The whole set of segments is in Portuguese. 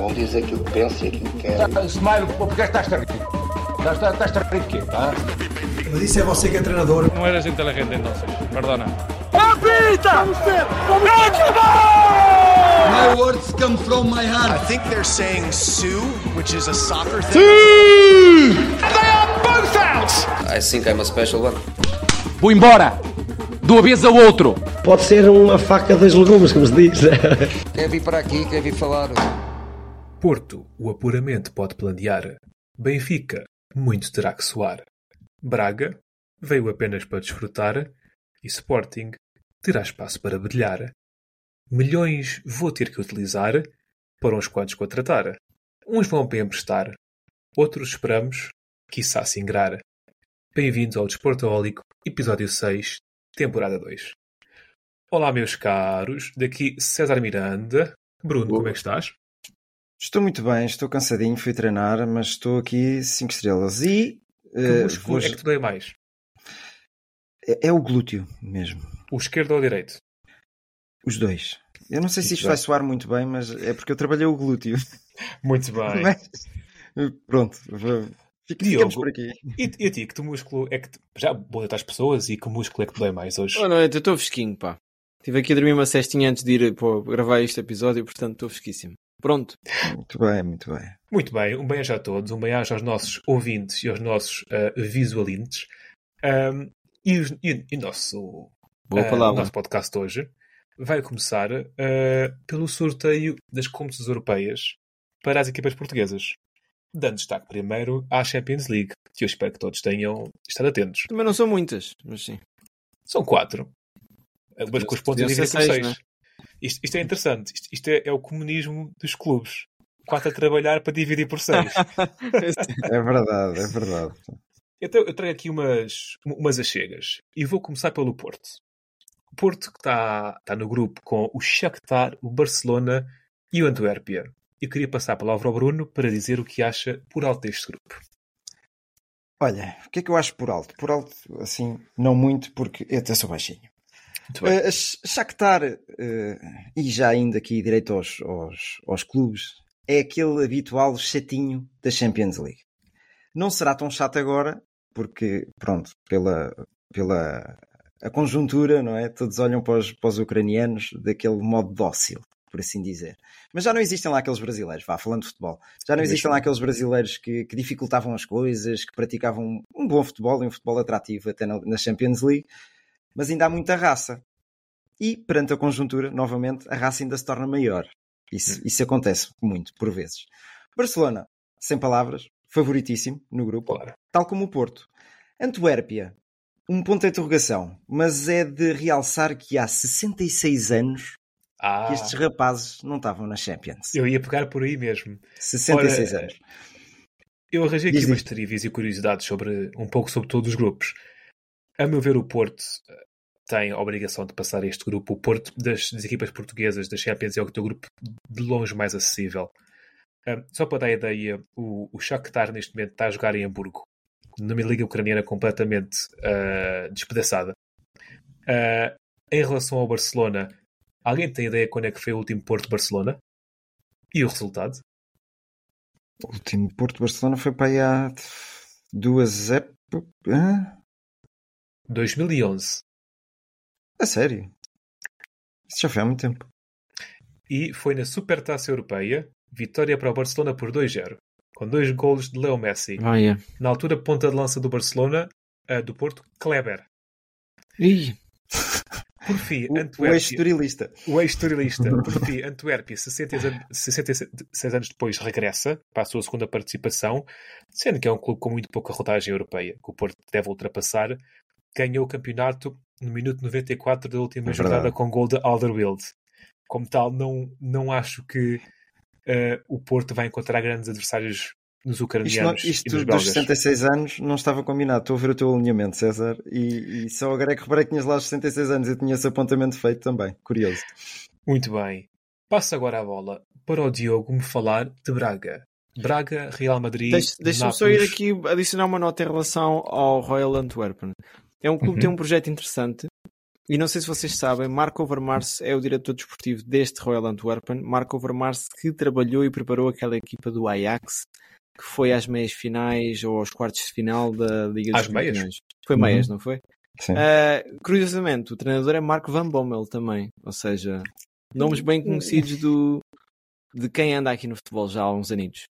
Cada um diz aquilo que pensa e aquilo que quer. Smile, porque estás a rir? Estás, estás a rir de quê? Ah? Mas isso é você que é treinador. No eres inteligente entonces, perdona. My words come from my heart. I think they're saying Sue, which is a soccer thing. I think I'm a special one. Vou embora! De uma vez ao outro! Pode ser uma faca das legumes, como se diz. Quer vir para aqui, quer vir falar. Porto, o apuramento pode planear. Benfica, muito terá que soar. Braga, veio apenas para desfrutar. E Sporting, terá espaço para brilhar. Milhões vou ter que utilizar para uns quantos contratar. Uns vão para emprestar, outros esperamos, quiçá se ingrar. Bem-vindos ao Desportaólico, episódio 6, temporada 2. Olá, meus caros, daqui César Miranda. Bruno, como é que estás? Estou muito bem, estou cansadinho, fui treinar, mas estou aqui 5 estrelas. E. Que eh, músculo vou- é que te dói mais? é, é o glúteo mesmo. O esquerdo ou o direito? Os dois. Eu não sei se Muito isto bem. vai soar muito bem, mas é porque eu trabalhei o glúteo. Muito bem. Mas- Pronto, fica- Diogo. ficamos por aqui. E, e a ti, que tu músculo é que. te- Já boa noite às pessoas e que músculo é que te dói mais hoje? Boa noite, eu estou fresquinho, pá. Estive aqui a dormir uma cestinha antes de ir pô, gravar este episódio, portanto estou fresquíssimo. Pronto. Muito bem, muito bem. Muito bem, um bem-aja a todos, um bem-aja aos nossos ouvintes e aos nossos ah, visualintes. Ahm, e, e- e o nosso, Boa palavra. nosso podcast hoje vai começar ah, pelo sorteio das competições europeias para as equipas portuguesas. Dando destaque primeiro à Champions League, que eu espero que todos tenham estado atentos. Também não são muitas, mas sim. São quatro. Mas com os pontos dividem por seis, seis. não é? Isto, isto é interessante. Isto, isto é, é o comunismo dos clubes. Quatro a trabalhar para dividir por seis. É verdade, é verdade. Então, eu trago aqui umas, umas achegas. E vou começar pelo Porto. O Porto que está está no grupo com o Shakhtar, o Barcelona e o Antuérpia. Eu queria passar a palavra ao Bruno para dizer o que acha por alto deste grupo. Olha, o que é que eu acho por alto? Por alto, assim, não muito, porque eu até sou baixinho. Uh, Shakhtar, uh, e já indo aqui direito aos, aos, aos clubes, é aquele habitual chatinho da Champions League. Não será tão chato agora, porque, pronto, pela, pela a conjuntura, não é? Todos olham para os, para os ucranianos daquele modo dócil, por assim dizer. Mas já não existem lá aqueles brasileiros, vá, falando de futebol, já não existem lá aqueles brasileiros que, que dificultavam as coisas, que praticavam um bom futebol e um futebol atrativo até na, na Champions League mas ainda há muita raça. E, perante a conjuntura, novamente, a raça ainda se torna maior. Isso, isso acontece muito, por vezes. Barcelona, sem palavras, favoritíssimo no grupo, Claro. tal como o Porto. Antuérpia, um ponto de interrogação, mas é de realçar que há 66 anos Ah, que estes rapazes não estavam na Champions. eu ia pegar por aí mesmo. 66 Ora, anos. Eu arranjei aqui Diz, umas trivias e curiosidades sobre um pouco sobre todos os grupos. A meu ver, o Porto eh, tem a obrigação de passar este grupo. O Porto das, das equipas portuguesas da Champions é o teu grupo de longe mais acessível. Ah, só para dar a ideia, o, o Shakhtar neste momento está a jogar em Hamburgo, numa liga ucraniana completamente ah, despedaçada. Ah, em relação ao Barcelona, alguém tem ideia quando é que foi o último Porto-Barcelona? E o resultado? O último Porto-Barcelona foi para aí há duas épocas. Hã? 2011. A sério? Isso já foi há muito tempo. e foi na Supertaça Europeia, vitória para o Barcelona por 2-0, com dois golos de Leo Messi. Vai, é. Na altura, ponta de lança do Barcelona, a do Porto, Kleber. Ih, Por fim, O, o Antuérpia, ex-turilista. o ex-turilista, por fim, Antuérpia, 66 anos, 66 anos depois, regressa para a sua segunda participação, sendo que é um clube com muito pouca rodagem europeia, que o Porto deve ultrapassar. Ganhou o campeonato no minuto 94 da última É jornada com gol de Alderweireld. Como tal, não, não acho que eh, o Porto vai encontrar grandes adversários nos Isto, não- ucranianos e isto nos dos belgas. 66 anos não estava combinado. Estou a ver o teu alinhamento, César, e, e só agora é que reparei que tinhas lá os 66 anos. Eu tinha esse apontamento feito também. Curioso. Muito bem. Passo agora a bola para o Diogo me falar de Braga. Braga, Real Madrid, deixa- Deixa-me só ir aqui adicionar uma nota em relação ao Royal Antwerpen. É um clube que Uhum. tem um projeto interessante. e não sei se vocês sabem, Marco Overmars é o diretor desportivo deste Royal Antwerpen. Marco Overmars que trabalhou e preparou aquela equipa do Ajax que foi às meias finais ou aos quartos de final da Liga Às dos meias? Campeões. Foi meias, não foi? Sim. Ah, curiosamente, o treinador é Marco Van Bommel também. Ou seja, nomes bem conhecidos do, de quem anda aqui no futebol já há uns anitos.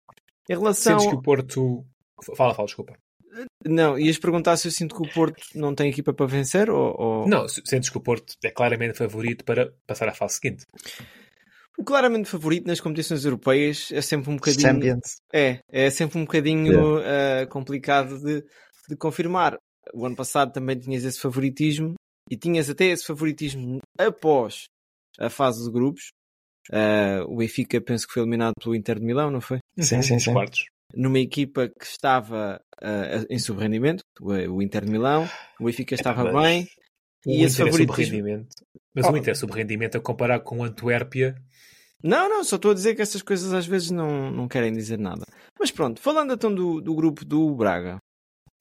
Em relação. Sentes que o Porto. Fala, fala, desculpa. Não, ias perguntar se eu sinto que o Porto não tem equipa para vencer ou. ou- Não, se- sentes que o Porto é claramente favorito para passar à fase seguinte. O claramente favorito nas competições europeias é sempre um bocadinho. Champions. É, é sempre um bocadinho ah, complicado de, de confirmar. O ano passado também tinhas esse favoritismo e tinhas até esse favoritismo após a fase de grupos. Ah, o Benfica penso que foi eliminado pelo Inter de Milão, não foi? Sim, sim, sim. quartos. Numa equipa que estava ah, em subrendimento, o, o Inter de Milão, o Benfica estava mas bem. E esse é favoritismo. subrendimento. Mas Oh. o Inter é subrendimento a comparar com o Antuérpia. Não, não, só estou a dizer que essas coisas às vezes não, não querem dizer nada. Mas pronto, falando então do, do grupo do Braga,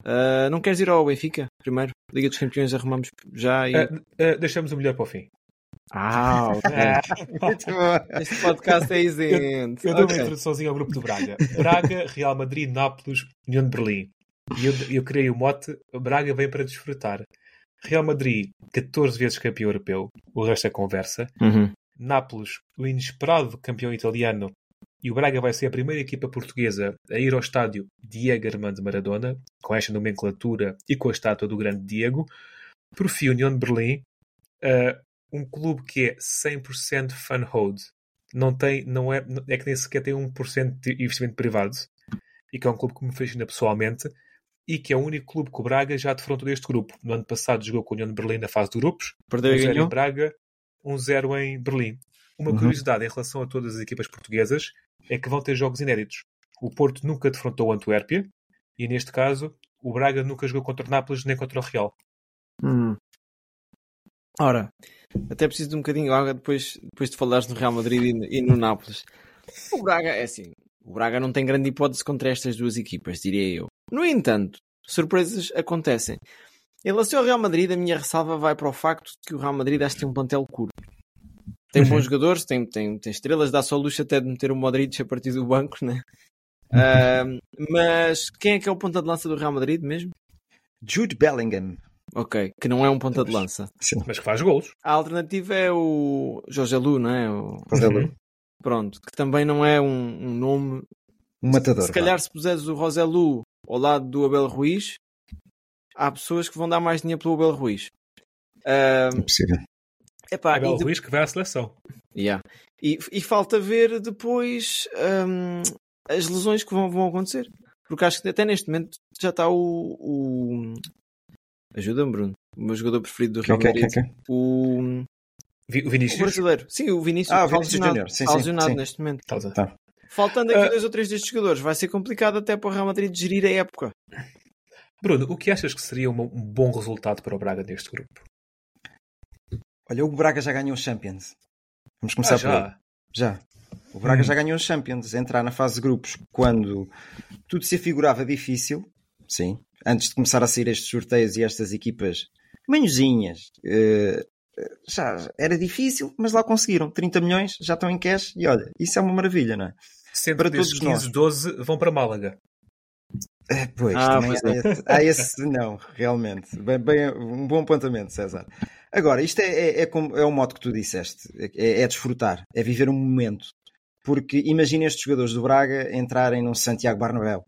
ah, não queres ir ao Benfica primeiro? Liga dos Campeões arrumamos já e. Ah, ah, deixamos o melhor para o fim. Ah, ok. Bom. Este podcast é isento. Eu dou Ok. uma introduçãozinha ao grupo do Braga. Braga, Real Madrid, Nápoles, União de Berlim. E eu, eu criei o mote Braga vem para desfrutar. Real Madrid, 14 vezes campeão europeu. O resto é conversa. Uhum. Nápoles, o inesperado campeão italiano. E o Braga vai ser a primeira equipa portuguesa a ir ao estádio Diego Armando Maradona, com esta nomenclatura e com a estátua do grande Diego. Por fim, União de Berlim, ah, um clube que é 100% fan-hold. Não tem, não é, é que nem sequer tem 1% de investimento privado. E que é um clube que me fascina pessoalmente. E que é o único clube que o Braga já defrontou deste grupo. No ano passado jogou com a União de Berlim na fase de grupos. Perdeu e 1-0 em? Braga, 1-0 em Berlim. Uma Uhum. curiosidade em relação a todas as equipas portuguesas é que vão ter jogos inéditos. O Porto nunca defrontou o Antuérpia e, neste caso, o Braga nunca jogou contra o Nápoles nem contra o Real. Hum. Ora, até preciso de um bocadinho de água depois, depois de falares no Real Madrid e, no- e no Nápoles. O Braga é assim. O Braga não tem grande hipótese contra estas duas equipas, diria eu. No entanto, surpresas acontecem. Em relação ao Real Madrid, a minha ressalva vai para o facto de que o Real Madrid acho que tem um plantel curto. Tem bons jogadores, tem, tem, tem estrelas, dá só luxo até de meter o Modric a partir do banco, né? Ahm, mas quem é que é o ponta de lança do Real Madrid mesmo? Jude Bellingham. Ok, que não é um ponta de lança. Sim. Mas que faz golos. A alternativa é o Jorge Lu, não é? O... Roselu. Pronto, que também não é um, um nome. Um matador. Se calhar, se puseres o Roselu ao lado do Abel Ruiz, há pessoas que vão dar mais dinheiro pelo Abel Ruiz. vá. Ahm, Impossível. epá, Abel de- Ruiz que vai à seleção. Yeah. E, e falta ver depois ahm, as lesões que vão, vão acontecer. Porque acho que até neste momento já está o. o... Ajuda-me, Bruno. O meu jogador preferido do Real Madrid. ok. O, Vi- O o Vinícius. brasileiro. Sim, o Vinícius. Ah, o Vinícius. Júnior. Sim, sim, neste momento. Tá. Tá. Faltando aqui Ah. dois ou três destes jogadores, vai ser complicado até para o Real Madrid gerir a época. Bruno, o que achas que seria um bom resultado para o Braga neste grupo? Olha, o Braga já ganhou os Champions. Vamos começar Ah, por aí. já. Já. O Braga Hum. já ganhou os Champions. Entrar na fase de grupos quando tudo se afigurava difícil. Sim. Antes de começar a sair estes sorteios e estas equipas manhozinhas. eh, já era difícil, mas lá conseguiram. 30 milhões, já estão em cash. E olha, isso é uma maravilha, não é? Sendo Para todos nós. 15, 12 vão para Málaga. É, pois, Ah, também há, é. esse, há esse- Não, realmente. Bem, bem- um bom apontamento, César. Agora, isto é, é, é, como, é o modo que tu disseste. É, é desfrutar. É viver um momento. Porque imagina estes jogadores do Braga entrarem num Santiago Bernabéu.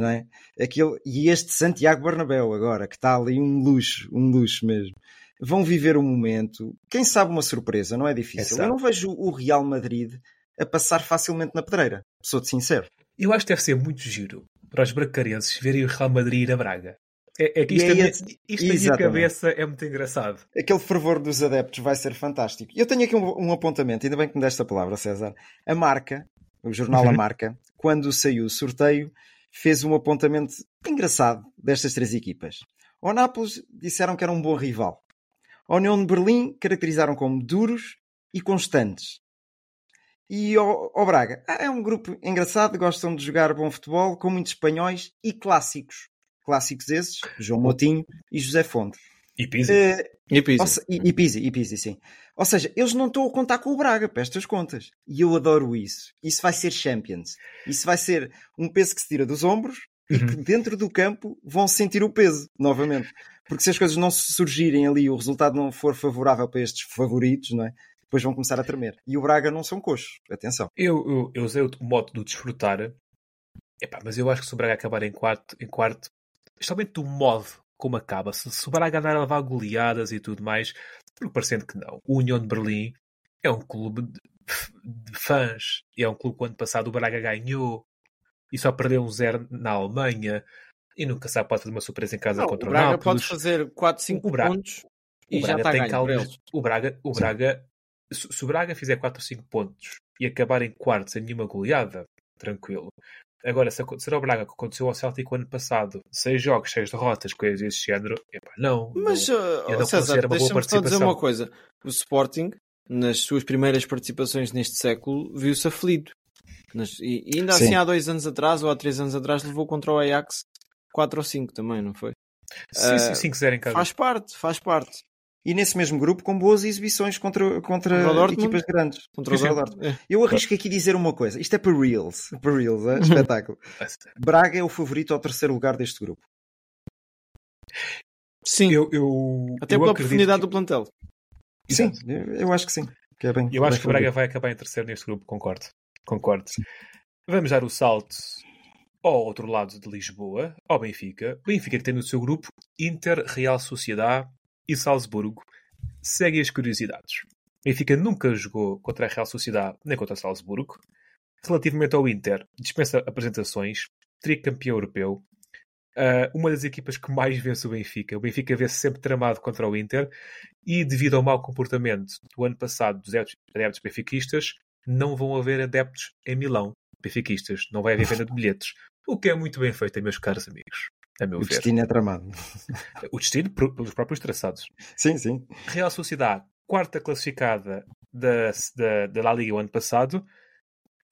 Não é? Aquilo, e este Santiago Bernabéu agora, que está ali um luxo, um luxo mesmo. Vão viver um momento. Quem sabe uma surpresa, não é difícil. Exato. Eu não vejo o Real Madrid a passar facilmente na pedreira. Sou-te sincero. Eu acho que deve ser muito giro para os bracarenses verem o Real Madrid ir a Braga. É, é que isto, é na minha- isto na minha cabeça é muito engraçado. aquele fervor dos adeptos vai ser fantástico. Eu tenho aqui um, um apontamento, ainda bem que me deste a palavra, César. A marca, o jornal A Uhum. Marca, quando saiu o sorteio, fez um apontamento engraçado destas três equipas. Ao Nápoles disseram que era um bom rival. Ao União de Berlim caracterizaram como duros e constantes. E ao, ao Braga, ah, é um grupo engraçado, gostam de jogar bom futebol, com muitos espanhóis e clássicos. Clássicos esses, João Moutinho e José Fonte. E Pizzi. Eh, E Pizzi. ou e, e Pizzi, e Pizzi, sim. Ou seja, eles não estão a contar com o Braga para estas contas. E eu adoro isso. Isso vai ser Champions. Isso vai ser um peso que se tira dos ombros e que dentro do campo vão sentir o peso, novamente. Porque se as coisas não surgirem ali e o resultado não for favorável para estes favoritos, não é? Depois vão começar a tremer. E o Braga não são coxos. Atenção. Eu, eu, eu usei o modo do desfrutar, Epá, mas eu acho que se o Braga acabar em quarto, em quarto especialmente do modo como acaba, se, se o Braga andar a levar goleadas e tudo mais, porque parecendo que não, o União de Berlim é um clube de, de fãs, é um clube que o ano passado o Braga ganhou e só perdeu um zero na Alemanha e nunca sabe, pode fazer uma surpresa em casa Não, contra o o, Braga Nápoles. pode fazer 4, 5 O Braga- pontos O e já Braga está tem eles. O Braga, o Braga se, se o Braga fizer 4 ou 5 pontos e acabar em quarto sem nenhuma goleada, tranquilo. Agora, se acontecer ao Braga que aconteceu ao Celtic o ano passado, 6 jogos, 6 derrotas, coisas desse género, epá, não. Mas, não, uh, não César, deixa-me só dizer uma coisa. O Sporting, nas suas primeiras participações neste século, viu-se aflito. Nas- e, e ainda Sim. assim, há dois anos atrás ou há três anos atrás, levou contra o Ajax 4 ou 5 também, não foi? Sim, sim, Uh, 5 0 em casa. Faz parte, faz parte. E nesse mesmo grupo com boas exibições contra, contra equipas grandes. Contra o Sim, sim. Dortmund. É. Eu arrisco aqui dizer uma coisa. Isto é para Reels. Para Reels, é? espetáculo. Braga é o favorito ao terceiro lugar deste grupo. Sim, Eu, eu, até eu pela profundidade que- do plantel. Sim, eu, eu acho que sim. Que é bem, Eu bem acho que o Braga vai acabar em terceiro neste grupo, concordo. Concordo. Vamos dar o salto ao outro lado de Lisboa, ao Benfica. Benfica que tem no seu grupo Inter, Real Sociedade e Salzburgo. Segue as curiosidades. Benfica nunca jogou contra a Real Sociedade nem contra Salzburgo. Relativamente ao Inter, dispensa apresentações, tricampeão europeu. Ah, uma das equipas que mais vence o Benfica. O Benfica vê-se sempre tramado contra o Inter e devido ao mau comportamento do ano passado dos adeptos benfiquistas, não vão haver adeptos em Milão, benfiquistas. Não vai haver venda de bilhetes. O que é muito bem feito, meus caros amigos. A meu O ver. destino é tramado. O destino pelos próprios traçados. Sim, sim. Real Sociedade, quarta classificada da, da, da La Liga o ano passado,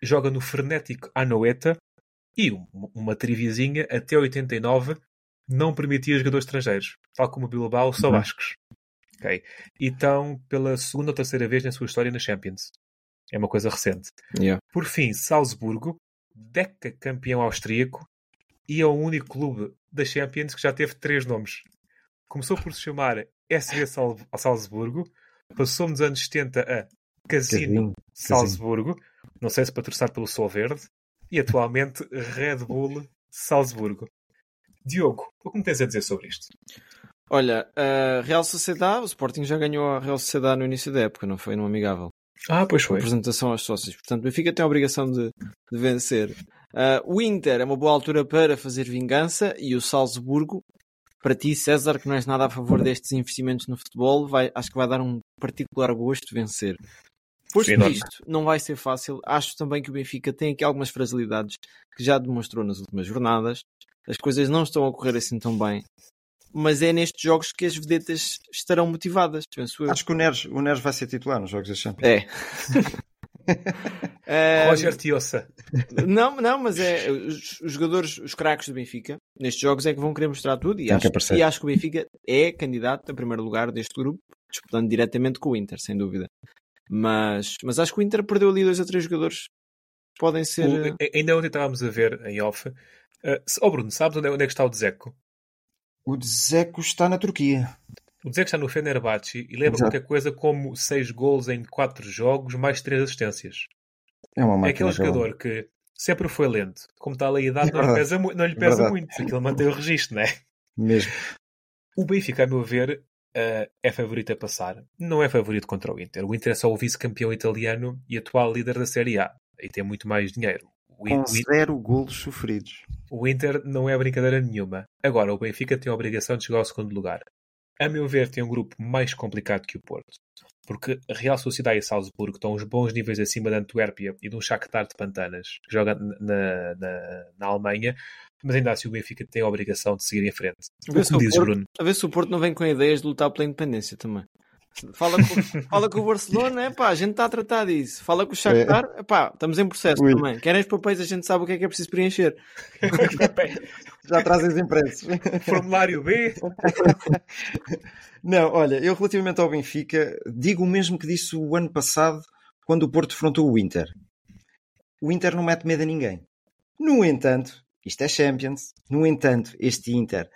joga no frenético Anoeta e um- uma triviazinha até 89 não permitia jogadores estrangeiros, tal como o Bilbao, só Uhum. bascos. Ok? E estão pela segunda ou terceira vez na sua história na Champions. É uma coisa recente. Yeah. Por fim, Salzburgo, deca campeão austríaco, e é o único clube da Champions que já teve três nomes. Começou por se chamar SV Sal Salzburgo, passou nos anos 70 a Casino Casino. Salzburgo, não sei se patrocinado pelo Sol Verde, e atualmente Red Bull Salzburgo. Diogo, o que me tens a dizer sobre isto? Olha, a Real Sociedade, o Sporting já ganhou a Real Sociedade no início da época, não foi? No amigável. Ah, pois foi. Apresentação aos sócios. Portanto, o Benfica tem a obrigação de, de vencer. Ah, o Inter é uma boa altura para fazer vingança e o Salzburgo, para ti, César, que não és nada a favor destes investimentos no futebol, vai, acho que vai dar um particular gosto vencer. Posto Enorme. isto, não vai ser fácil. Acho também que o Benfica tem aqui algumas fragilidades que já demonstrou nas últimas jornadas. As coisas não estão a correr assim tão bem. Mas é nestes jogos que as vedetas estarão motivadas, penso eu. Acho que o Neres, o Neres vai ser titular nos Jogos da Champions. É. É, Roger Tiossa. Não, não, mas é os, os jogadores, os craques do Benfica, nestes jogos é que vão querer mostrar tudo e acho, e acho que o Benfica é candidato a primeiro lugar deste grupo, disputando diretamente com o Inter, sem dúvida. Mas, mas acho que o Inter perdeu ali dois ou três jogadores podem ser. O- a- ainda ontem estávamos a ver em off. Uh, oh Bruno, sabes onde é, onde é que está o Dzeko? O Dzeko está na Turquia. O Dzeko está no Fenerbahçe e lembra Exato. qualquer coisa como 6 gols em 4 jogos, mais 3 assistências. É uma É máquina. aquele jogador que sempre foi lento. Como está ali a idade, É não lhe pesa, não lhe É pesa verdade. muito. Aquilo mantém o registro, não é? Mesmo. O Benfica, a meu ver, eh, é favorito a passar. Não é favorito contra o Inter. O Inter é só o vice-campeão italiano e atual líder da Série A. E tem muito mais dinheiro. Com zero golos sofridos. o Inter não é brincadeira nenhuma. Agora, o Benfica tem a obrigação de chegar ao segundo lugar. A meu ver, tem um grupo mais complicado que o Porto. Porque a Real Sociedade e Salzburgo estão uns bons níveis acima da Antuérpia e de um Shakhtar de Pantanas, que joga na, na, na Alemanha, mas ainda assim o Benfica tem a obrigação de seguir em frente. A ver O Porto- Bruno? A ver se o Porto não vem com ideias de lutar pela independência também. Fala com, fala com o Barcelona, é pá, a gente está a tratar disso. Fala com o Shakhtar, é pá, estamos em processo Ui. também. Querem os papéis, a gente sabe o que é que é preciso preencher. Já trazem os impressos. Formulário B. Não, olha, eu relativamente ao Benfica, digo o mesmo que disse o ano passado quando o Porto defrontou o Inter. O Inter não mete medo a ninguém. No entanto, isto é Champions, no entanto, este Inter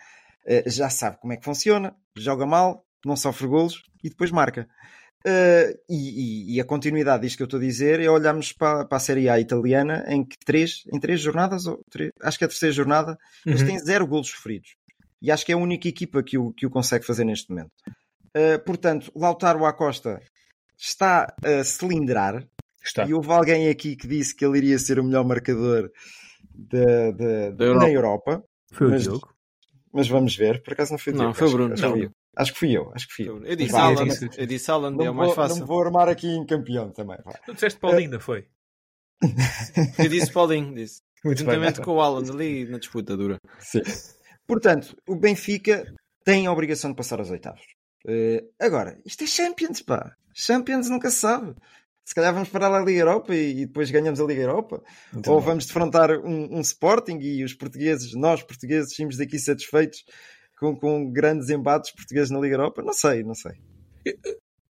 eh, já sabe como é que funciona, joga mal, não sofre golos e depois marca. Eh, e, e- e a continuidade disto que eu estou a dizer é olharmos para, para a Série A italiana em que três, em três jornadas, ou três- acho que é a terceira jornada, eles Uhum. têm zero golos sofridos. E acho que é a única equipa que o, que o consegue fazer neste momento. Uh, portanto, Lautaro Acosta está a cilindrar. Está. E houve alguém aqui que disse que ele iria ser o melhor marcador da, da- Da Europa. na Europa. Foi o Mas- Diogo. Mas vamos ver. Por acaso não foi o Não, Diogo, foi o Bruno. Não. Acho que fui eu. Acho que fui eu. Eu disse disse- eu disse não é o mais não fácil. me vou armar aqui em campeão também. vá. Tu disseste Paulinho, não foi? Eu disse Paulinho, disse. Muito bem. Juntamente com o Haaland ali na disputa dura. Sim. Portanto, o Benfica tem a obrigação de passar aos oitavos. Eh, agora, isto é Champions, pá. Champions nunca se sabe. Se calhar vamos parar a Liga Europa e, e depois ganhamos a Liga Europa. Ou vamos defrontar um, um Sporting e os portugueses, nós portugueses, saímos daqui satisfeitos com, com grandes embates portugueses na Liga Europa. Não sei, não sei.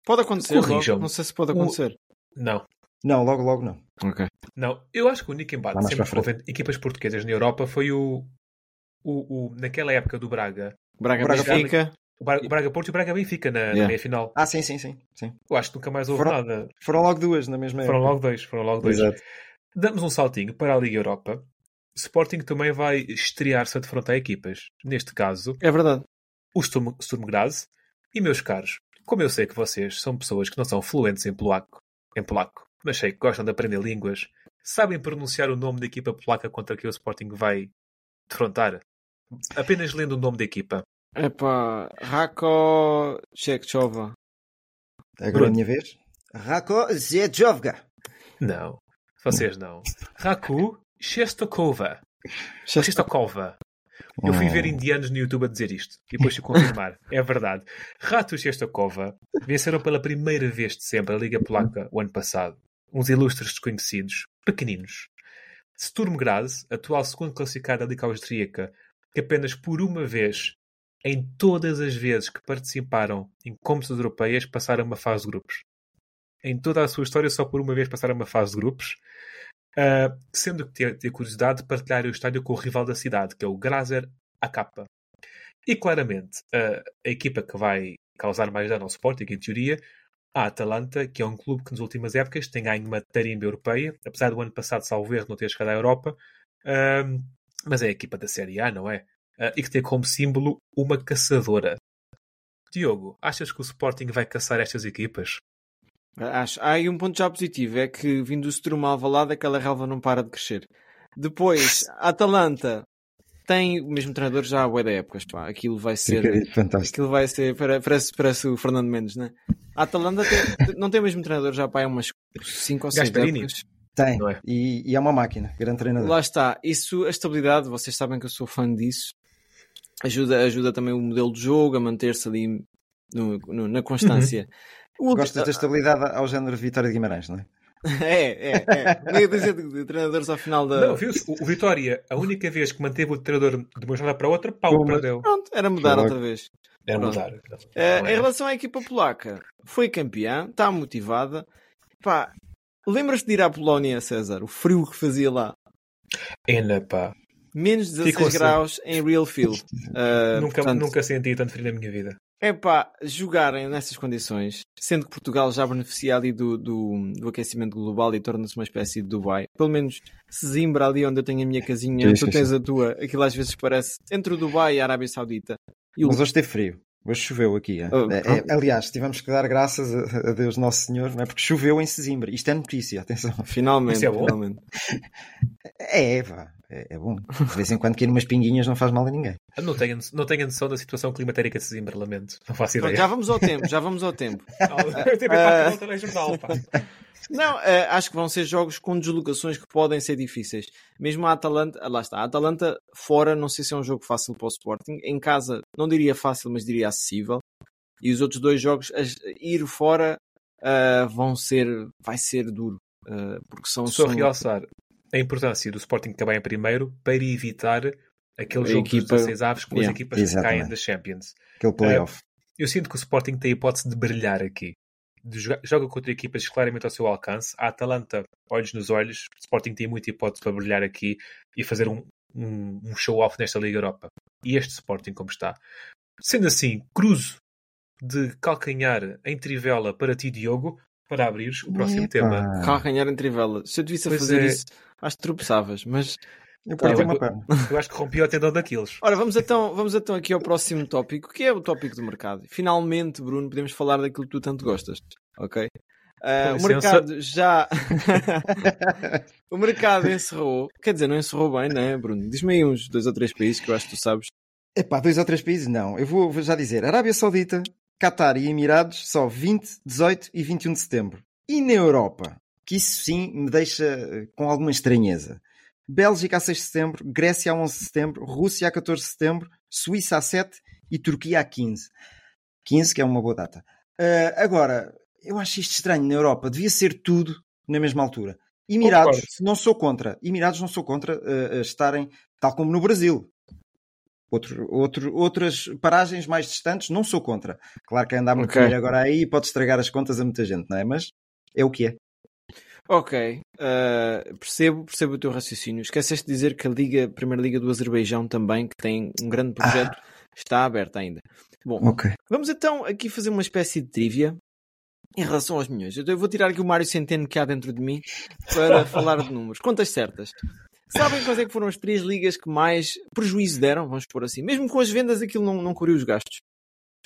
Pode acontecer, logo. Não sei se pode O- acontecer. Não. Não, logo, logo não. Ok. Não, eu acho que o único embate sempre houve equipas portuguesas na Europa foi o, o, o- naquela época do Braga. Braga, Braga Benfica. O Braga, o Braga Porto e o Braga Benfica na, na Yeah. meia final. Ah, sim, sim, sim. sim. Eu acho que nunca mais houve Foram- nada. Foram logo duas na mesma Foram época. logo dois, foram logo dois. Exato. Damos um saltinho para a Liga Europa. Sporting também vai estrear-se a defrontar equipas. Neste caso, É verdade. o Sturm, Sturm Graz. E meus caros, como eu sei que vocês são pessoas que não são fluentes em polaco, em polaco, mas sei que gostam de aprender línguas, sabem pronunciar o nome da equipa polaca contra que o Sporting vai defrontar? Apenas lendo o nome da equipa. Epá, Rako Chekchova. Agora é a minha vez. Rako Zedjovga. Não. Vocês não. Raku Shestokova. Shestokova. Eu fui ver indianos no YouTube a dizer isto. E depois fui confirmar. é verdade. Rato Shestokova venceram pela primeira vez de sempre a Liga Polaca o ano passado. Uns ilustres desconhecidos. Pequeninos. Sturm Graz, atual segundo classificado da Liga Austríaca, que apenas por uma vez, em todas as vezes que participaram em competições europeias, passaram uma fase de grupos. Em toda a sua história, só por uma vez passaram uma fase de grupos. Uh, sendo que ter, ter curiosidade de partilhar o estádio com o rival da cidade, que é o Grazer AK. E claramente, uh, a equipa que vai causar mais dano ao Sporting, em teoria, a Atalanta, que é um clube que nas últimas épocas tem ganho uma tarimba europeia, apesar do ano passado, salvo erro, não ter chegado à Europa, uh, mas é a equipa da Série A, não é? Uh, e que tem como símbolo uma caçadora. Diogo, achas que o Sporting vai caçar estas equipas? Acho. Há aí um ponto já positivo, é que vindo do Sturm Alvalade aquela relva não para de crescer. Depois, a Atalanta tem o mesmo treinador já há bué da épocas, pá. Aquilo vai ser... Fantástico. Aquilo vai ser... pare- Parece, parece o Fernando Mendes, né? A Atalanta tem- não tem o mesmo treinador já há umas 5 ou 6 Gasperini. épocas. Tem. É? E, e é uma máquina. Grande treinador. Lá está. Isso, a estabilidade, vocês sabem que eu sou fã disso. Ajuda, ajuda também o modelo de jogo a manter-se ali no- no- na constância. O Gostas da estabilidade ao género de Vitória de Guimarães, não é? É, é, é. Não ia dizer de, de treinadores ao final da. Não, viu-se? O, o Vitória, a única vez que manteve o treinador de uma jornada para outra, pau, perdeu. Pronto, era mudar outra vez. Era Pronto. mudar. Eh, em relação à equipa polaca, foi campeã, está motivada. Pá, lembras-te de ir à Polónia, César? O frio que fazia lá. Ena, pá. Menos 16 Ficou assim. graus em real field. Eh, nunca, portanto, nunca senti tanto frio na minha vida. É pá, jogarem nessas condições, sendo que Portugal já beneficia ali do, do, do aquecimento global e torna-se uma espécie de Dubai. Pelo menos Sesimbra, ali onde eu tenho a minha casinha, Sim, tu tens a tua, aquilo às vezes parece entre o Dubai e a Arábia Saudita. E o Mas hoje teve frio. Hoje choveu aqui. é. Oh, É, é, aliás, tivemos que dar graças a, a Deus Nosso Senhor, não é? Porque choveu em Sesimbra. Isto é notícia, atenção. Finalmente, Isso é bom? finalmente. É. É, é bom. De vez em quando cair umas pinguinhas não faz mal a ninguém. Não tenho, não tenho noção da situação climatérica de Sesimbra, lamento. Não faço Pronto, ideia. já vamos ao tempo, já vamos ao tempo. Não, eh, acho que vão ser jogos com deslocações que podem ser difíceis. Mesmo a Atalanta, lá está, a Atalanta fora, não sei se é um jogo fácil para o Sporting. Em casa, não diria fácil, mas diria acessível. E os outros dois jogos, as, ir fora, uh, vão ser, vai ser duro. Uh, porque são Só são- realçar a importância do Sporting acabar em primeiro para evitar aquele A jogo dos equipa- 16 aves com Yeah, as equipas que exatamente. caem da Champions. Aquele playoff. Eu sinto que o Sporting tem a hipótese de brilhar aqui. De joga, joga contra equipas claramente ao seu alcance. A Atalanta, olhos nos olhos, o Sporting tem muita hipótese para brilhar aqui e fazer um, um, um show-off nesta Liga Europa. E este Sporting, como está. Sendo assim, cruzo de calcanhar em trivela para ti, Diogo, para abrires o próximo Epa. tema. Calcanhar em trivela. Se eu te visse a Pois fazer é. isso, acho que tropeçavas, mas Eu Tá perdi uma perna. Eu acho que rompi o tendão daqueles. Ora, vamos então, vamos então aqui ao próximo tópico, que é o tópico do mercado. Finalmente, Bruno, podemos falar daquilo que tu tanto gostas, ok? Com o mercado já. o mercado encerrou. Quer dizer, não encerrou bem, não é, Bruno? Diz-me aí uns dois ou três países que eu acho que tu sabes. Epá, dois ou três países? Não. Eu vou, vou já dizer. Arábia Saudita, Qatar e Emirados, só 20, 18 e 21 de setembro. E na Europa? Que isso sim me deixa eh, com alguma estranheza. Bélgica a 6 de setembro, Grécia a 11 de setembro, Rússia a 14 de setembro, Suíça a 7 e Turquia a 15. 15, que é uma boa data. Ah, agora, eu acho isto estranho na Europa. Devia ser tudo na mesma altura. Emirados, Concordo. não sou contra. Emirados não sou contra ah, estarem, tal como no Brasil. Outro, outro, outras paragens mais distantes, não sou contra. Claro que andar muito Ok. dinheiro agora aí pode estragar as contas a muita gente, não é? Mas é o que é. Ok, ah, percebo, percebo o teu raciocínio. Esqueceste de dizer que a Liga, a Primeira Liga do Azerbaijão também, que tem um grande projeto, está aberta ainda. Bom, Ok. Vamos então aqui fazer uma espécie de trivia em relação aos milhões. Eu vou tirar aqui o Mário Centeno que há dentro de mim para falar de números. Contas certas. Sabem quais é que foram as três ligas que mais prejuízo deram? Vamos pôr assim. Mesmo com as vendas aquilo não, não cobriu os gastos.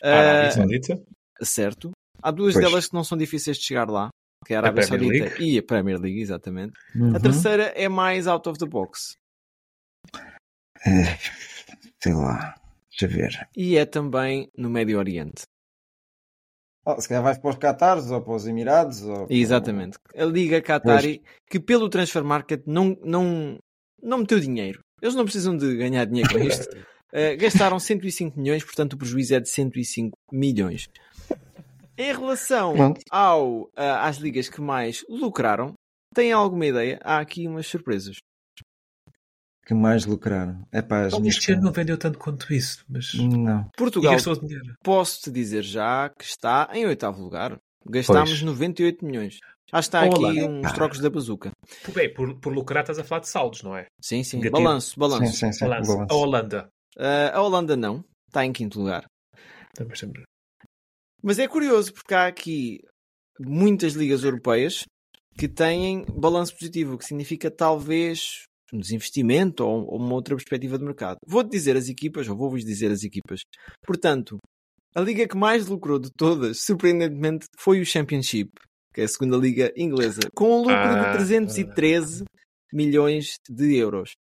Arábia Ah, Saudita. certo. Há duas Pois. delas que não são difíceis de chegar lá. Que é a Arábia Premier Saudita e a Premier League, exatamente. Uhum. A terceira é mais out of the box. Eh, sei lá. Deixa ver. E é também no Médio Oriente. Oh, se calhar vais para os Qatares ou para os Emirados. Ou... Exatamente. A Liga Qatari, que pelo Transfer Market não, não, não meteu dinheiro. Eles não precisam de ganhar dinheiro com isto. Uh, gastaram 105 milhões, portanto o prejuízo é de 105 milhões. Em relação Pronto. ao, uh, às ligas que mais lucraram, têm alguma ideia? Há aqui umas surpresas. Que mais lucraram. É pá, as minhas... Este ano não vendeu tanto quanto isso, mas. Não. Portugal, posso-te dizer já que está em oitavo lugar. Gastámos Pois. 98 milhões. Já está Olá. aqui uns trocos da bazuca. Por, bem, por, por lucrar estás a falar de saldos, não é? Sim, sim. Negativo. Balanço, balanço. Sim, sim, sim. Balanço. balanço. A Holanda. Uh, a Holanda não. Está em quinto lugar. Também sempre- Mas é curioso porque há aqui muitas ligas europeias que têm balanço positivo, o que significa talvez um desinvestimento ou, ou uma outra perspectiva de mercado. Vou-te dizer as equipas, ou vou-vos dizer as equipas. Portanto, a liga que mais lucrou de todas, surpreendentemente, foi o Championship, que é a segunda liga inglesa, com um lucro Ah. de 313 milhões de euros.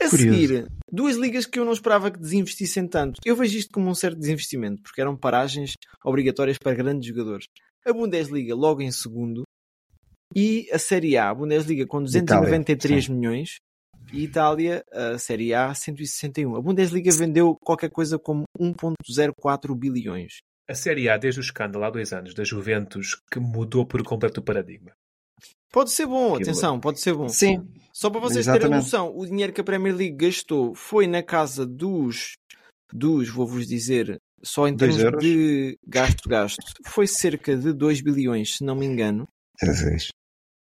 A Curioso. seguir, duas ligas que eu não esperava que desinvestissem tanto. Eu vejo isto como um certo desinvestimento, porque eram paragens obrigatórias para grandes jogadores. A Bundesliga logo em segundo e a Série A, a Bundesliga com 293 milhões e Itália, a Série A 161. A Bundesliga vendeu qualquer coisa como 1.04 bilhões. A Série A, desde o escândalo há dois anos da Juventus, que mudou por completo o paradigma. Pode ser bom, Que atenção, pode ser bom. Sim. Só para vocês terem Exatamente. noção, o dinheiro que a Premier League gastou foi na casa dos, dos vou-vos dizer, só em termos de gasto-gasto, foi cerca de 2 bilhões, se não me engano. Jesus.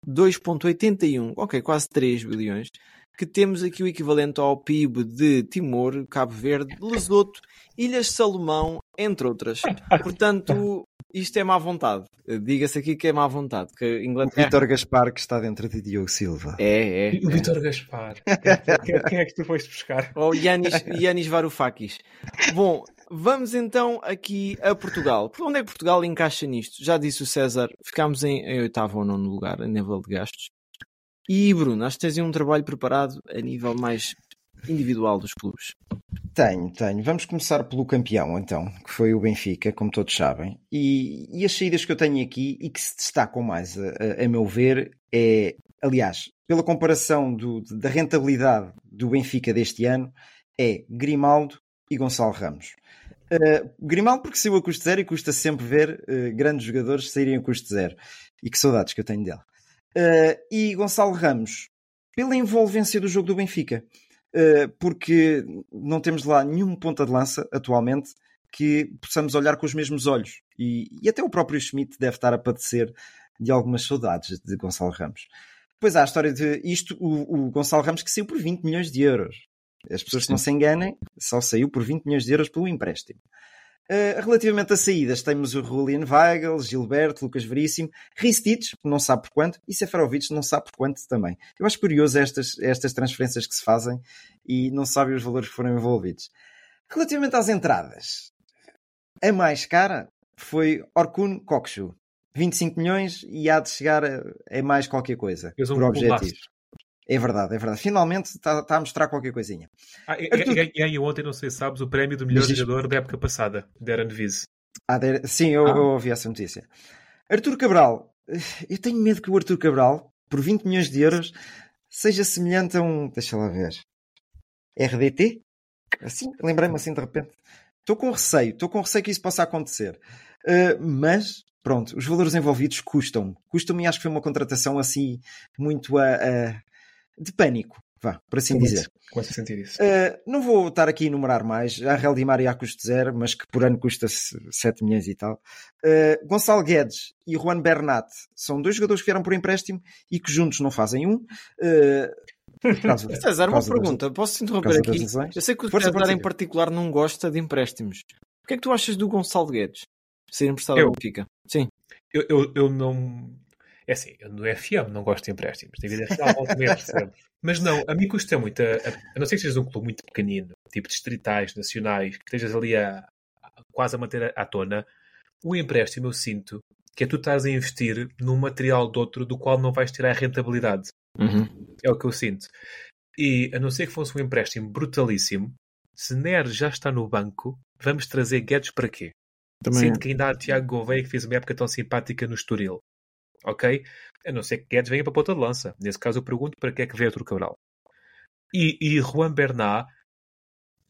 2.81, ok, quase 3 bilhões, que temos aqui o equivalente ao PIB de Timor, Cabo Verde, Lesoto, Ilhas Salomão, entre outras. Portanto, isto é má vontade. Diga-se aqui que é má vontade. Que a O Inglaterra... Vitor Gaspar que está dentro de Diogo Silva. É, é. O é. Vitor Gaspar. Quem, quem é que tu foste buscar? Ou Yanis, Yanis Varoufakis. Bom, vamos então aqui a Portugal. Onde é que Portugal encaixa nisto? Já disse o César, ficámos em, em oitavo ou nono lugar a nível de gastos. E Bruno, acho que tens um trabalho preparado a nível mais individual dos clubes. Tenho, tenho. Vamos começar pelo campeão, então, que foi o Benfica, como todos sabem. E, e as saídas que eu tenho aqui e que se destacam mais, a, a- a meu ver, é, aliás, pela comparação do- da rentabilidade do Benfica deste ano, é Grimaldo, e Gonçalo Ramos. Uh, Grimaldo porque saiu a custo zero e custa sempre ver uh, grandes jogadores saírem a custo zero. E que saudades que eu tenho dele. Uh, e Gonçalo Ramos, pela envolvência do jogo do Benfica, porque não temos lá nenhum ponta de lança atualmente que possamos olhar com os mesmos olhos. E, e até o próprio Schmidt deve estar a padecer de algumas saudades de Gonçalo Ramos. Depois há a história de isto, o, o Gonçalo Ramos que saiu por 20 milhões de euros. As pessoas Sim. que não se enganem, só saiu por 20 milhões de euros pelo empréstimo. Uh, relativamente a saídas, temos o Julian Weigel, Gilberto, Lucas Veríssimo, Ristich, não sabe por quanto, e Seferovic não sabe por quanto também. Eu acho curioso estas, estas transferências que se fazem e não sabe os valores que foram envolvidos. Relativamente às entradas, a mais cara foi Orkun Kokshu. 25 milhões e há de chegar a, a mais qualquer coisa. Um por objetivo. É verdade, é verdade. Finalmente está, tá a mostrar qualquer coisinha. Ah, e, Arthur... ganhei ontem, não sei se sabes, o prémio do melhor Mas jogador da época passada, Darren Viz. Ah, der... Sim, eu, ah. eu, ouvi essa notícia. Artur Cabral. Eu tenho medo que o Artur Cabral, por 20 milhões de euros, seja semelhante a um. Deixa lá ver. RDT? Assim, lembrei-me assim de repente. Estou com receio, estou com receio que isso possa acontecer. Uh, mas pronto, os valores envolvidos custam. Custam-me e acho que foi uma contratação assim muito a, a de pânico, vá, por assim Começo, dizer. Começo a sentir isso. Uh, não vou estar aqui a enumerar mais. A Real Di Maria a custo zero, mas que por ano custa 7 milhões e tal. Uh, Gonçalo Guedes e Juan Bernat são dois jogadores que vieram por empréstimo e que juntos não fazem um. Uh, causa, César, uma pergunta, posso te interromper aqui? Eu sei que o Força César em particular não gosta de empréstimos. O que é que tu achas do Gonçalo Guedes? Ser emprestado ao Benfica? Sim. Eu, eu, eu não. É assim, eu no FM não gosto de empréstimos. Tem vida real, percebe? Mas não, a mim custa muito. A, a, não ser que sejas um clube muito pequenino, tipo distritais, nacionais, que estejas ali a, a quase a manter à tona, o empréstimo eu sinto que é tu estás a investir num material de outro do qual não vais tirar a rentabilidade. Uhum. É o que eu sinto. E a não ser que fosse um empréstimo brutalíssimo, se Neres já está no banco, vamos trazer Guedes para quê? Também... Sinto que ainda há Tiago Gouveia que fez uma época tão simpática no Estoril. Ok? A não ser que Guedes venha para a ponta de lança. Nesse caso, eu pergunto para que é que veio Artur Cabral. E, e Juan Bernat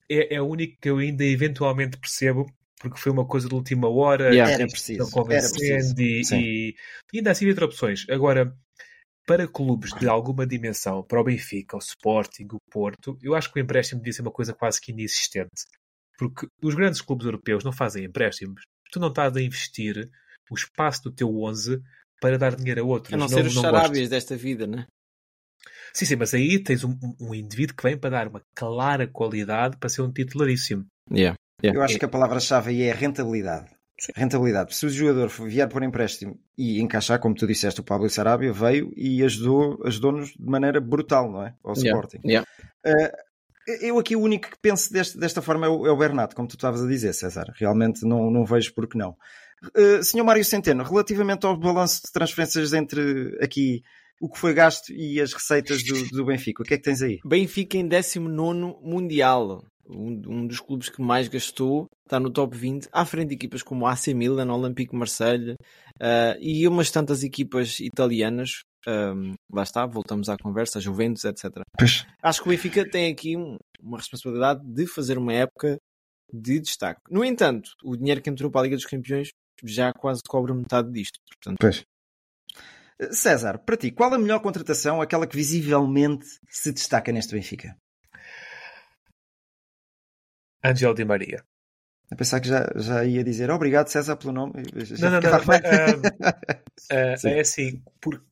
é, é o único que eu ainda eventualmente percebo porque foi uma coisa de última hora, yeah, era preciso, convencendo e, e, e, ainda assim havia opções. Agora, para clubes de alguma dimensão, para o Benfica, o Sporting, o Porto, eu acho que o empréstimo devia ser uma coisa quase que inexistente. Porque os grandes clubes europeus não fazem empréstimos. Tu não estás a investir o espaço do teu 11 para dar dinheiro a outros. A não, não ser os charábias desta vida, né? Sim, sim, mas aí tens um, um, indivíduo que vem para dar uma clara qualidade para ser um titularíssimo. Yeah, yeah. Eu acho que a palavra-chave aí é rentabilidade. Sim. Rentabilidade. Se o jogador vier por empréstimo e encaixar, como tu disseste, o Pablo Sarabia veio e ajudou, ajudou-nos de maneira brutal, não é? Ao Sporting. Yeah. Uh, eu aqui o único que penso deste, desta forma é o, é o Bernat, como tu estavas a dizer, César. Realmente não, não vejo por que não. Uh, senhor Mário Centeno, relativamente ao balanço de transferências entre aqui o que foi gasto e as receitas do, do Benfica, o que é que tens aí? Benfica em 19 Mundial. Um, um, dos clubes que mais gastou, está no top 20, à frente de equipas como AC Milan, Olympique Marseille uh, e umas tantas equipas italianas, um, lá está, voltamos à conversa, Juventus, etc. Pois. Acho que o Benfica tem aqui um, uma responsabilidade de fazer uma época de destaque. No entanto, o dinheiro que entrou para a Liga dos Campeões já quase cobra metade disto. Portanto... Pois. César, para ti, qual a melhor contratação, aquela que visivelmente se destaca neste Benfica? Angel Di Maria. A pensar que já, já ia dizer obrigado, César, pelo nome. Já não, não, não. uh, uh, é assim, porque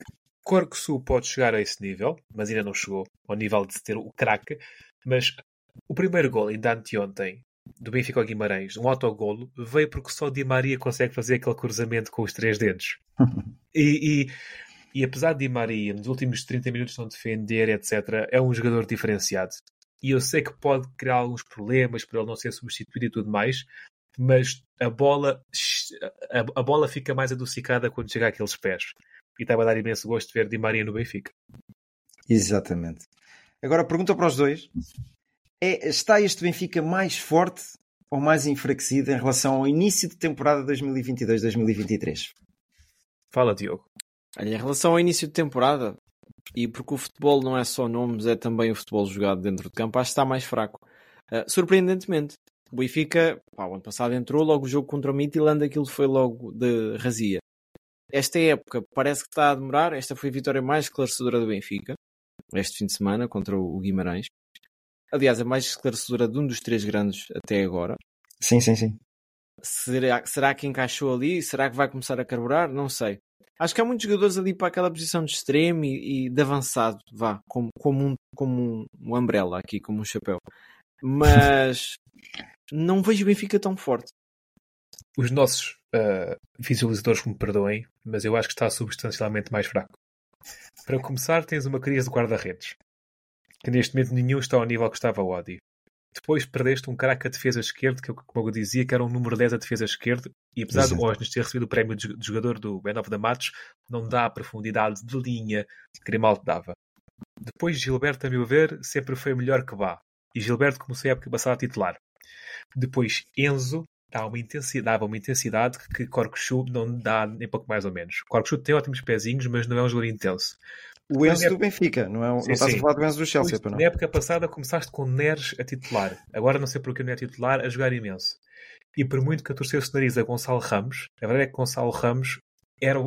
Claro que Sul pode chegar a esse nível, mas ainda não chegou ao nível de ter o craque. Mas o primeiro gol, ainda anteontem, do Benfica ao Guimarães, um autogolo, veio porque só Di Maria consegue fazer aquele cruzamento com os três dedos. e, e, e, apesar de Di Maria, nos últimos 30 minutos não defender, etc., é um jogador diferenciado. E eu sei que pode criar alguns problemas para ele não ser substituído e tudo mais, mas a bola, a, a bola fica mais adocicada quando chega àqueles pés e estava a dar imenso gosto de ver Di Maria no Benfica. Exatamente. Agora pergunta para os dois: é, está este Benfica mais forte ou mais enfraquecido em relação ao início de temporada 2022-2023? Fala, Diogo. Olha, em relação ao início de temporada, e porque o futebol não é só nomes, é também o futebol jogado dentro de campo, acho que está mais fraco. Uh, surpreendentemente, o Benfica, pá, o ano passado entrou, logo o jogo contra o Midtjylland, aquilo foi logo de razia. Esta época parece que está a demorar, esta foi a vitória mais esclarecedora do Benfica, este fim de semana, contra o Guimarães. Aliás, a mais esclarecedora de um dos três grandes até agora. Sim, sim, sim. Será, será que encaixou ali? Será que vai começar a carburar? Não sei. Acho que há muitos jogadores ali para aquela posição de extremo e, e de avançado, vá, como, como, um, como um, um umbrella aqui, como um chapéu. Mas não vejo o Benfica tão forte. Os nossos uh, visualizadores me perdoem, mas eu acho que está substancialmente mais fraco. Para começar, tens uma crise de guarda-redes, que neste momento nenhum está ao nível que estava o Odi. Depois perdeste um craque a defesa esquerda, que como eu dizia, que era um número 10 a defesa esquerda, e apesar Exato. de Osnes ter recebido o prémio de jogador do Ben of the Match, não dá a profundidade de linha que Grimaldo dava. Depois Gilberto, a meu ver, sempre foi melhor que Bá, e Gilberto começou a época passada a titular. Depois Enzo dá uma intensidade, dava uma intensidade que Corcochub não dá nem pouco mais ou menos. Corcochub tem ótimos pezinhos, mas não é um jogador intenso. O Enzo do Benfica, não, é, sim, não estás sim. a falar do Enzo do Chelsea, pois, Na época passada começaste com Neres a titular. Agora não sei porque não é titular, a jogar imenso. E por muito que a torcesse o nariz a Gonçalo Ramos, a verdade é que Gonçalo Ramos era,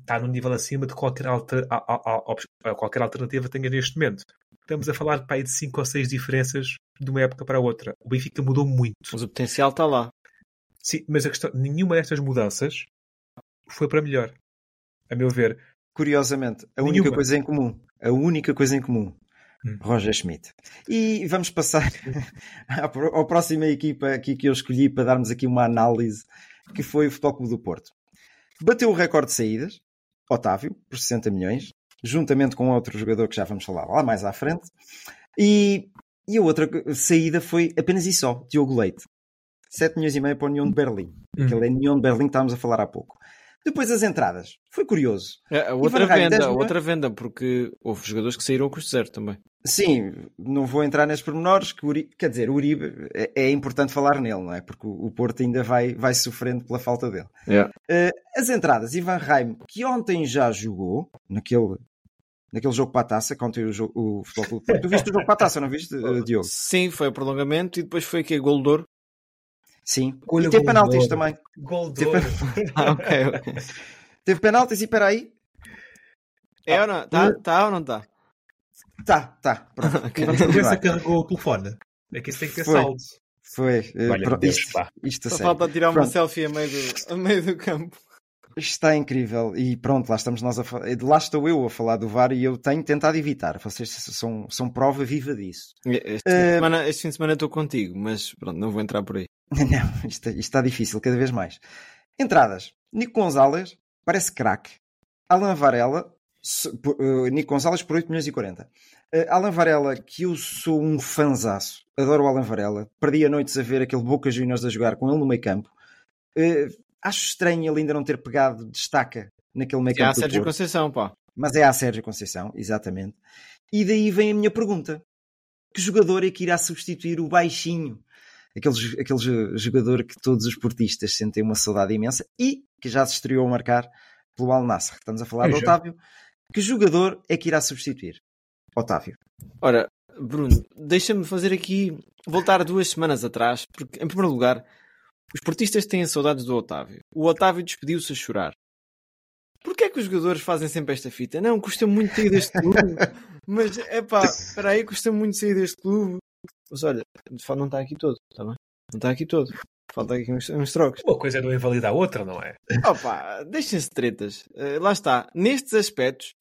está no nível acima de qualquer, alter, a, a, a, qualquer alternativa que tenha neste momento. Estamos a falar de 5 ou 6 diferenças de uma época para a outra. O Benfica mudou muito. Mas o potencial está lá. Sim, mas a questão, nenhuma destas mudanças foi para melhor. A meu ver, curiosamente, a Nenhuma. única coisa em comum. A única coisa em comum. Hum. Roger Schmidt. E vamos passar à próxima equipa aqui que eu escolhi para darmos aqui uma análise, que foi o Futebol Clube do Porto. Bateu o recorde de saídas, Otávio, por 60 milhões, juntamente com outro jogador que já vamos falar lá mais à frente. E, e a outra saída foi apenas isso só, Diogo Leite. 7 milhões e meio para o União de Berlim. Hum. Aquele é União de Berlim que estávamos a falar há pouco. Depois as entradas. Foi curioso. É, a outra venda, outra venda, porque houve jogadores que saíram a custo zero também. Sim, não vou entrar nesses pormenores, que Uribe, quer dizer, o Uribe é, é, importante falar nele, não é? Porque o, o Porto ainda vai, vai sofrendo pela falta dele. Yeah. Uh, as entradas, Ivan Raim, que ontem já jogou, naquele, naquele jogo para a taça, ontem o, jogo, o Futebol Clube. Tu viste o jogo para a taça, não viste, uh, Diogo? Sim, foi o prolongamento e depois foi que gol de Sim. e teve penaltis também. Gol de teve... ah, ok, ok. Teve penaltis e peraí. É ou não? Tá, tá ou não tá? Tá, tá. Pronto. okay. Vamos continuar. carregou o telefone. É que isso tem que ter saldo. Foi. Olha, isto, isto, isto Só falta tirar uma selfie a meio, do, a meio do campo. Está incrível e pronto, lá estamos nós a lá estou eu a falar do VAR e eu tenho tentado evitar. Vocês são, são prova viva disso. Este, uh... semana, este fim de semana estou contigo, mas pronto, não vou entrar por aí. Não, isto, isto está difícil cada vez mais. Entradas. Nico Gonzalez parece craque. Alan Varela, uh, Nico Gonzalez por 8 milhões e 40. Uh, Alan Varela, que eu sou um fanzaço, adoro o Alan Varela. Perdi a noites a ver aquele Boca Juniors a jogar com ele no meio campo. Uh, acho estranho ele ainda não ter pegado destaca naquele meio campo. É a Sérgio Porto. Conceição, pá. Mas é a Sérgio Conceição, exatamente. E daí vem a minha pergunta: que jogador é que irá substituir o baixinho? Aquele, aquele jogador que todos os portistas sentem uma saudade imensa e que já se estreou a marcar pelo Al Nassr. Estamos a falar é de Otávio. Que jogador é que irá substituir? Otávio. Ora, Bruno, deixa-me fazer aqui, voltar duas semanas atrás, porque, em primeiro lugar, os portistas têm saudades do Otávio. O Otávio despediu-se a chorar. Porquê é que os jogadores fazem sempre esta fita? Não, custa muito sair deste clube. Mas, é pá, espera aí, custa muito sair deste clube. Mas olha, não está aqui todo, está bem? Não está aqui todo. Falta aqui uns, uns trocos. Uma coisa não invalida a outra, não é? Opa, deixem-se tretas. Uh, lá está. Nestes aspectos,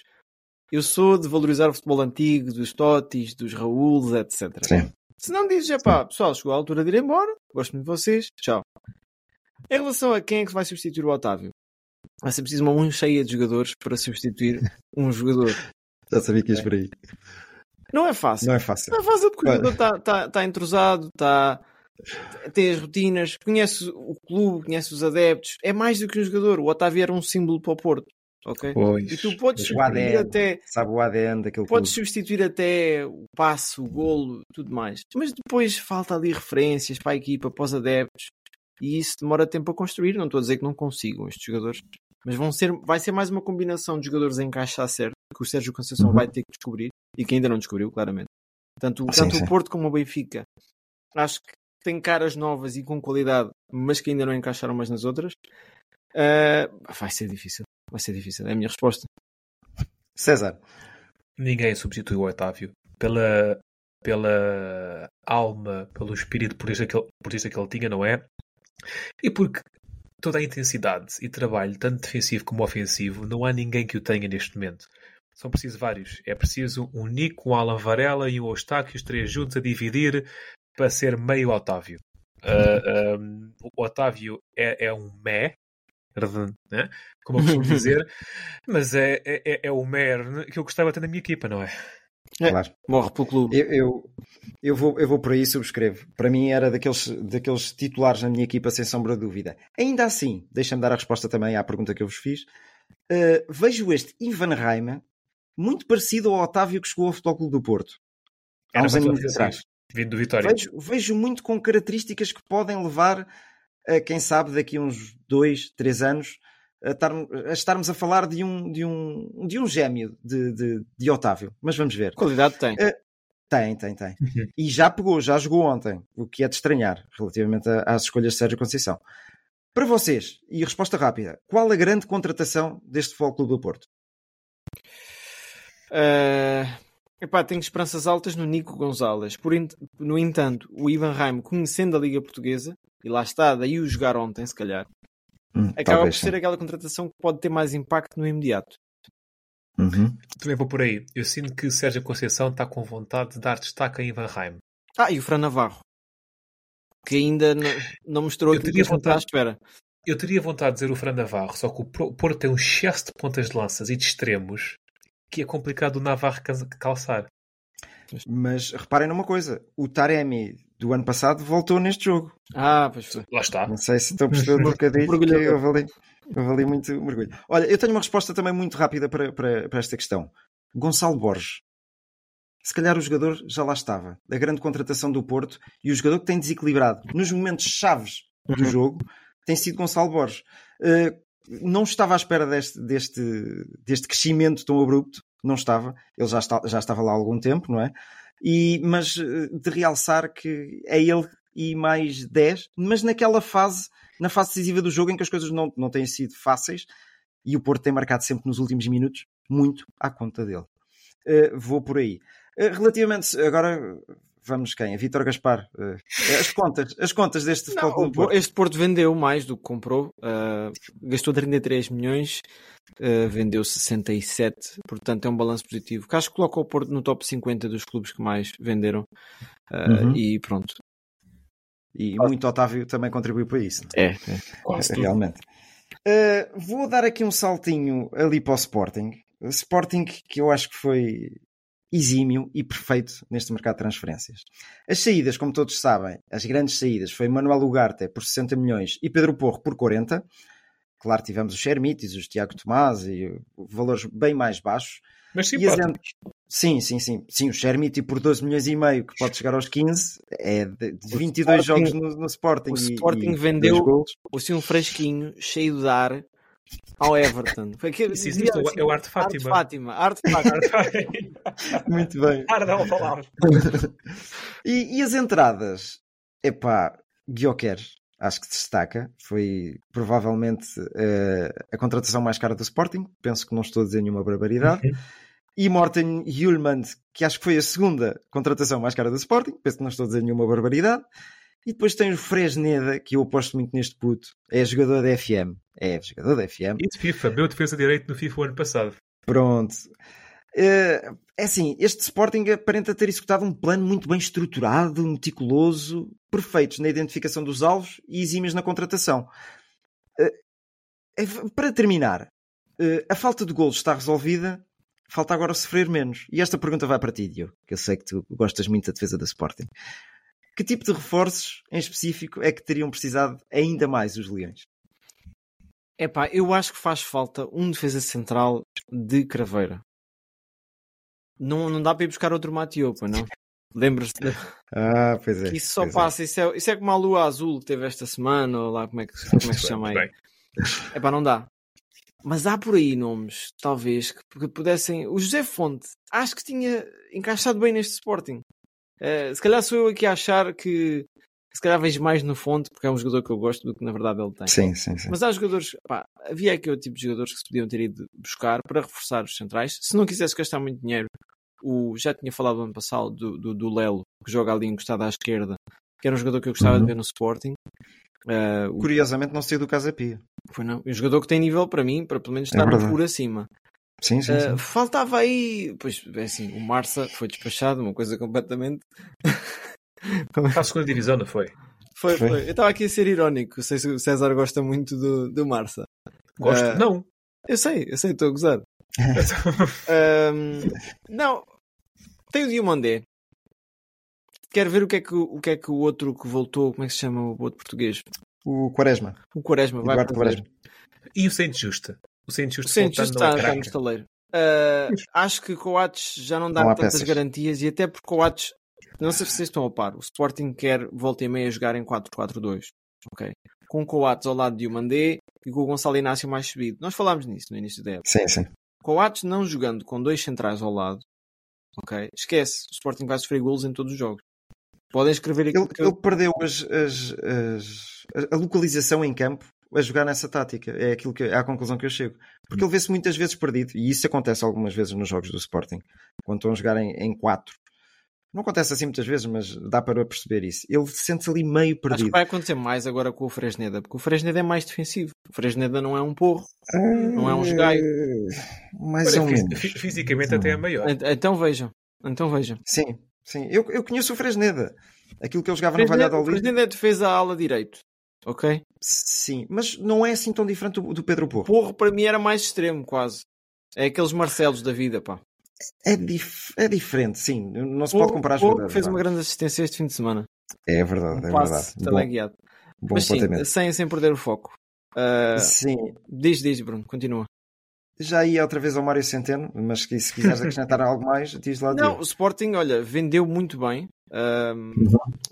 eu sou de valorizar o futebol antigo, dos Totis, dos Raúls, etc. Sim. Se não dizes, é pá, pessoal, chegou a altura de ir embora, gosto muito de vocês, tchau. Em relação a quem é que vai substituir o Otávio, vai ser preciso uma mão cheia de jogadores para substituir um jogador. Já sabia que ias por aí. Não é fácil. Não é fácil. Não é fácil porque o jogador está tá, tá entrosado, tá, tem as rotinas, conhece o clube, conhece os adeptos. É mais do que um jogador. O Otávio era um símbolo para o Porto. Ok? Pois, e tu podes substituir até. Sabe o ADN daquele Podes clube. substituir até o passe, o golo, tudo mais. Mas depois falta ali referências para a equipa, para os adeptos. E isso demora tempo a construir. Não estou a dizer que não consigam estes jogadores. Mas vão ser, vai ser mais uma combinação de jogadores em encaixar certo que o Sérgio Conceição uhum. vai ter que descobrir e que ainda não descobriu, claramente. Tanto, sim, tanto sim. o Porto como o Benfica acho que têm caras novas e com qualidade, mas que ainda não encaixaram umas nas outras, uh, vai ser difícil. Vai ser difícil. É a minha resposta. César. Ninguém substitui o Otávio pela, pela alma, pelo espírito portista que, ele, portista que ele tinha, não é? E porque toda a intensidade e trabalho, tanto defensivo como ofensivo, não há ninguém que o tenha neste momento. São precisos vários. É preciso um Nico, um Alan Varela e um Eustáquio, os três juntos a dividir para ser meio Otávio. Uh, um, o Otávio é, é um mé, né? como eu costumo dizer, mas é, é, é o mer que eu gostava de ter na minha equipa, não é? É, claro. Morre pelo clube. Eu, eu, eu, vou, eu vou por aí subscrevo. Para mim era daqueles, daqueles titulares na minha equipa, sem sombra de dúvida. Ainda assim, deixa-me dar a resposta também à pergunta que eu vos fiz. Uh, vejo este Ivan Reimer muito parecido ao Otávio que chegou ao Futebol Clube do Porto. Há uns anos atrás. Vindo do Vitória. Vejo, vejo muito com características que podem levar a, quem sabe, daqui a uns dois, três anos, a, estar, a estarmos a falar de um, de um, de um gêmeo de, de, de Otávio. Mas vamos ver. Qualidade tem. Uh, tem, tem, tem. Uhum. E já pegou, já jogou ontem, o que é de estranhar relativamente às escolhas de Sérgio Conceição. Para vocês, e resposta rápida, qual a grande contratação deste Futebol Clube do Porto? Uh, epá, tenho esperanças altas no Nico Gonzalez. Por no entanto, o Ivan Raim, conhecendo a Liga Portuguesa, e lá está, daí o jogar ontem, se calhar, hum, acaba por ser sim. aquela contratação que pode ter mais impacto no imediato. Uhum. Também vou por aí. Eu sinto que Sérgio Conceição está com vontade de dar destaque a Ivan Raim. Ah, e o Fran Navarro. Que ainda não, não mostrou aquilo que vontade, à espera. Eu teria vontade de dizer o Fran Navarro, só que o Porto tem um excesso de pontas de lanças e de extremos que é complicado o Navarro calçar. Mas reparem numa coisa: o Taremi do ano passado voltou neste jogo. Ah, pois foi. Lá está. Não sei se estou a perceber um bocadinho. eu avali, eu avali muito mergulho. Olha, eu tenho uma resposta também muito rápida para, para, para esta questão. Gonçalo Borges. Se calhar o jogador já lá estava. A grande contratação do Porto e o jogador que tem desequilibrado nos momentos chaves do uhum. jogo tem sido Gonçalo Borges. Uh, não estava à espera deste, deste, deste crescimento tão abrupto, não estava, ele já, está, já estava lá há algum tempo, não é? E, mas eh, de realçar que é ele e mais 10, mas naquela fase, na fase decisiva do jogo em que as coisas não, não têm sido fáceis e o Porto tem marcado sempre nos últimos minutos muito à conta dele. Uh, vou por aí. Uh, relativamente, agora vamos quem? A Vítor Gaspar. Uh, as contas, as contas deste futebol Porto. Este Porto vendeu mais do que comprou. Uh, gastou 33 milhões, uh, vendeu 67, portanto é um balanço positivo. Que acho que coloca o Porto no top 50 dos clubes que mais venderam. Uhum. E pronto. E muito Otávio também contribuiu para isso. É, é. é realmente. vou dar aqui um saltinho ali para o Sporting. Sporting que eu acho que foi exímio e perfeito neste mercado de transferências. As saídas, como todos sabem, as grandes saídas foi Manuel Ugarte por 60 milhões e Pedro Porro por 40. Claro, tivemos os Xermites, os Tiago Tomás e valores bem mais baixos. Mas sim, Sim, sim, sim. Sim, o Xermiti por 12 milhões e meio, que pode chegar aos 15, é de 22 Sporting, jogos no, no Sporting. O Sporting e, vendeu assim, um fresquinho cheio de ar ao Everton. Foi que, Isso existe, assim, é o Arte Fátima. Arte Fátima. Arte Fátima. Muito bem. Falar. e, e as entradas? Epá, Guioquer, acho que destaca. Foi provavelmente uh, a contratação mais cara do Sporting. Penso que não estou a dizer nenhuma barbaridade. Uhum. E Morten Hjulmand, que acho que foi a segunda contratação mais cara do Sporting. Penso que não estou a dizer nenhuma barbaridade. E depois tem o Fresneda, que eu aposto muito neste puto. É jogador da FM. É jogador da FM. E de FIFA. Meu defesa de direito no FIFA o ano passado. Pronto. Eh, é assim, este Sporting aparenta ter executado um plano muito bem estruturado, meticuloso, perfeitos na identificação dos alvos e exímios na contratação. É, para terminar, eh, a falta de golos está resolvida, falta agora sofrer menos. E esta pergunta vai para ti, Diogo, que eu sei que tu gostas muito da defesa da Sporting. Que tipo de reforços em específico é que teriam precisado ainda mais os Leões? Epá, eu acho que faz falta um defesa central de craveira. Não, não dá para ir buscar outro Matiopa, não? Lembras-te? De... Ah, pois é. Isso só é. passa, é. Isso, é, isso é como a lua azul que teve esta semana, ou lá como é que, como é que se chama aí. Epá, não dá. Mas há por aí nomes, talvez, que, que pudessem. O José Fonte, acho que tinha encaixado bem neste Sporting. Uh, se calhar sou eu aqui a achar que se calhar vejo mais no fonte porque é um jogador que eu gosto do que na verdade ele tem. Sim, sim, sim. Mas há jogadores, pá, havia aqui outro tipo de jogadores que se podiam ter ido buscar para reforçar os centrais. Se não quisesse gastar muito dinheiro, o, já tinha falado ano passado do, do, do Lelo, que joga ali encostado à esquerda, que era um jogador que eu gostava Uhum. de ver no Sporting. Uh, o- Curiosamente não saiu do Casa Pia. foi não. Um jogador que tem nível para mim, para pelo menos É estar verdade. por acima. Sim, sim, Uh, sim. faltava aí, pois é assim, o Marça foi despachado, uma coisa completamente. Para a segunda divisão, não foi? Foi, Foi. foi. Eu estava aqui a ser irónico. Sei se o César gosta muito do, do Marça. Gosto? Ah, Não. Eu sei, eu sei, estou a gozar. Não, tem o Diomandé. Quero ver o que, é que, o que é que o outro que voltou, como é que se chama o outro português? O Quaresma. O Quaresma vai Eduardo fazer. Quaresma. E o Saint Justa? O Saint O Justa Santos voltando está, é está no estaleiro. Ah, acho que Coates já não dá Não tantas peças. garantias e até porque Coates, não sei se vocês estão a par, o Sporting quer volta e meia jogar em 4-4-2. Ok. Com Coates ao lado de Diomandé e com o Gonçalo Inácio mais subido. Nós falámos nisso no início da época. Sim, sim. Coates não jogando com dois centrais ao lado, ok? Esquece, o Sporting vai sofrer golos em todos os jogos. Podem escrever aquilo Ele, que eu... ele perdeu as, as- as- a localização em campo a jogar nessa tática. É aquilo que é a conclusão que eu chego. Porque ele vê-se muitas vezes perdido, e isso acontece algumas vezes nos jogos do Sporting, quando estão a jogar em, em quatro. Não acontece assim muitas vezes, mas dá para perceber isso. Ele sente-se ali meio Acho que perdido. vai acontecer mais agora com o Fresneda, porque o Fresneda é mais defensivo. O Fresneda não é um porro, não é um jogaio. Mais Olha, ou menos. fi- Fisicamente até é maior. Ent- Então vejam, então vejam. Sim, sim. Eu, eu conheço o Fresneda. Aquilo que ele jogava no Fresneda, o Valladolid. Fresneda é defesa à ala direito, ok? Sim, mas não é assim tão diferente do, do Pedro Porro. Porro para mim era mais extremo, quase. É aqueles Marcelos da vida, pá. É, dif- é diferente, sim. Não se pode Porro- comparar as Porro verdades. fez uma grande assistência este fim de semana. É verdade, é Um passe verdade. teleguiado. Bom, bom Mas sim, sem, sem perder o foco. Ah, Sim, diz, diz, Bruno, continua. já ia outra vez ao Mário Centeno, mas se quiseres acrescentar algo mais, diz lá. Não, o. Sporting, olha, vendeu muito bem. Ahm,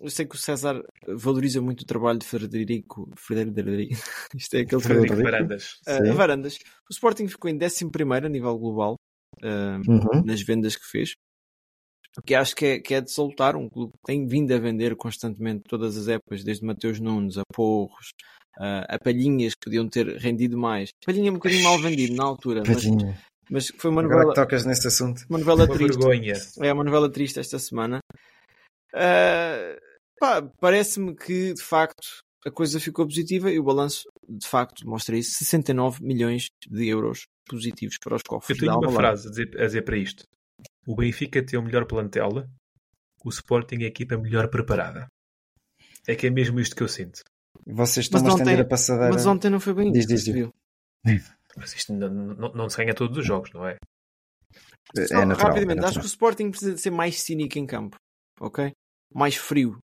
eu sei que o César valoriza muito o trabalho de Frederico. Frederico. Isto é aquele Frederico Frederico. Varandas. Sim. Varandas. O Sporting ficou em 11 a nível global ahm, Uhum. nas vendas que fez. O que acho que é, que é de soltar. Um clube que tem vindo a vender constantemente todas as épocas, desde Mateus Nunes a Porros, ah, a Palhinhas, que podiam ter rendido mais. Palhinha é um bocadinho mal vendido na altura, mas, mas foi uma Agora novela, que tocas nesse assunto. uma novela Uma triste. vergonha. É uma novela triste esta semana. Ah, pá, Parece-me que de facto a coisa ficou positiva e o balanço de facto mostra isso: 69 milhões de euros positivos para os Eu cofres da tenho uma frase a dizer, a dizer para isto. O Benfica tem o melhor plantel, o Sporting é a equipa melhor preparada. É que é mesmo isto que eu sinto. Vocês Mas estão a estender ontem- a passadeira. Mas ontem não foi bem Diz, isso, diz, diz. viu? Mas isto não, não, não se ganha todos os jogos, não é? É Só natural. rapidamente, é acho que o Sporting precisa de ser mais cínico em campo, ok? Mais frio.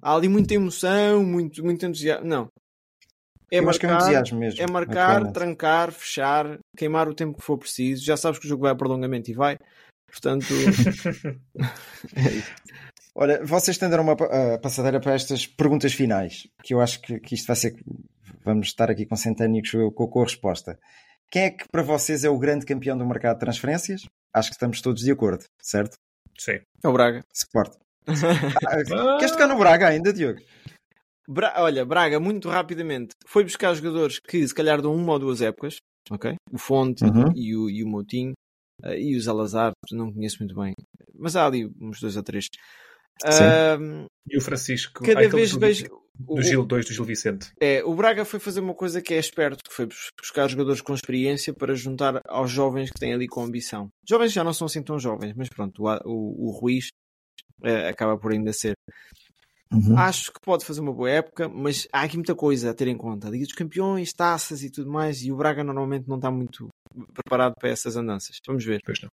Há ali muita emoção, muito, muito entusiasmo. Não. É Eu acho que é um mesmo. É marcar, trancar, fechar, queimar o tempo que for preciso. Já sabes que o jogo vai a prolongamento e vai. Portanto, Ora, vocês estenderam uma a passadeira para estas perguntas finais, que eu acho que, que isto vai ser. Vamos estar aqui consentâneos com, com a resposta. Quem é que para vocês é o grande campeão do mercado de transferências? Acho que estamos todos de acordo, certo? Sim. é o Braga. Sport. Ah, queres tocar no Braga ainda, Diogo? Bra- Olha, Braga, muito rapidamente, foi buscar jogadores que se calhar dão uma ou duas épocas, ok? O Fonte Uhum. e, o, e o Moutinho eh, e o Salazar, não conheço muito bem, mas há ali uns dois ou três. E o Francisco. cada ah, aquele vez do- vejo. Do Gil 2 do Gil Vicente. É, o Braga foi fazer uma coisa que é esperto, que foi bus- buscar jogadores com experiência para juntar aos jovens que têm ali com ambição. Jovens já não são assim tão jovens, mas pronto, o, o, o Ruiz acaba por ainda ser. Uhum. Acho que pode fazer uma boa época, mas há aqui muita coisa a ter em conta. Liga dos Campeões, taças e tudo mais, e o Braga normalmente não está muito preparado para essas andanças. Vamos ver. Pois não.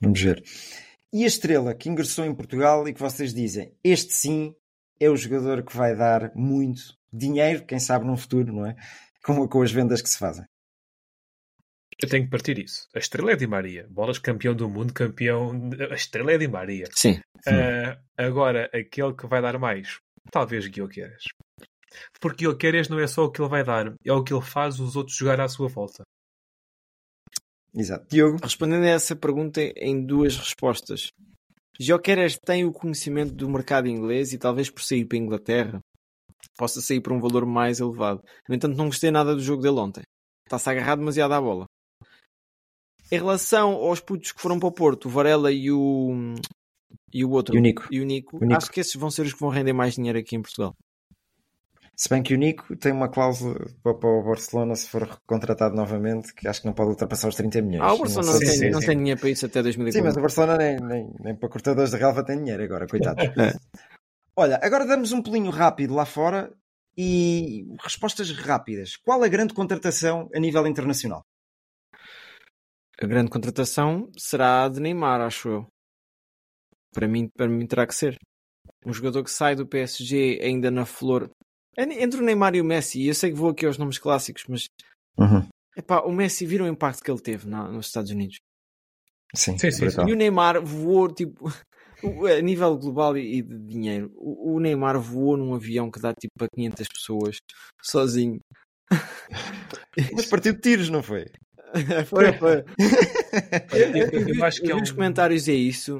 Vamos ver. E a estrela que ingressou em Portugal e que vocês dizem, este sim é o jogador que vai dar muito dinheiro, quem sabe no futuro, não é? Com, com as vendas que se fazem. Eu tenho que partir isso. A estrela é Di Maria. Bolas campeão do mundo, campeão. A estrela é Di Maria. Sim. Ah, agora, aquele que vai dar mais, talvez Guilherme. Porque Guilherme não é só o que ele vai dar, é o que ele faz os outros jogar à sua volta. Exato. Diogo? Respondendo a essa pergunta em duas respostas. Jokeres tem o conhecimento do mercado inglês e talvez por sair para a Inglaterra possa sair por um valor mais elevado. No entanto, não gostei nada do jogo dele ontem. Está-se agarrado demasiado à bola. Em relação aos putos que foram para o Porto, o Varela e o, e o outro, E o Nico. e o Nico, O Nico. acho que esses vão ser os que vão render mais dinheiro aqui em Portugal. Se bem que o Nico tem uma cláusula para o Barcelona se for contratado novamente que acho que não pode ultrapassar os 30 milhões. Ah, o Barcelona não, se- tem, não tem dinheiro para isso até Sim, 2040. mas o Barcelona nem, nem, nem para cortadores de relva tem dinheiro agora, coitado. É. Olha, agora damos um pulinho rápido lá fora e respostas rápidas. Qual a grande contratação a nível internacional? A grande contratação será a de Neymar, acho eu. Para mim, para mim terá que ser. Um jogador que sai do PSG ainda na flor. É Entre o Neymar e o Messi, e eu sei que vou aqui aos nomes clássicos, mas epá, o Messi viram o impacto que ele teve na- nos Estados Unidos. Sim, Sim, sim. E o Neymar voou, tipo, a nível global e de dinheiro, o, o Neymar voou num avião que dá tipo para 500 pessoas, sozinho. Mas partiu de tiros, não foi? Foi, foi. Eu- Eu, eu acho que é um- os comentários e é isso,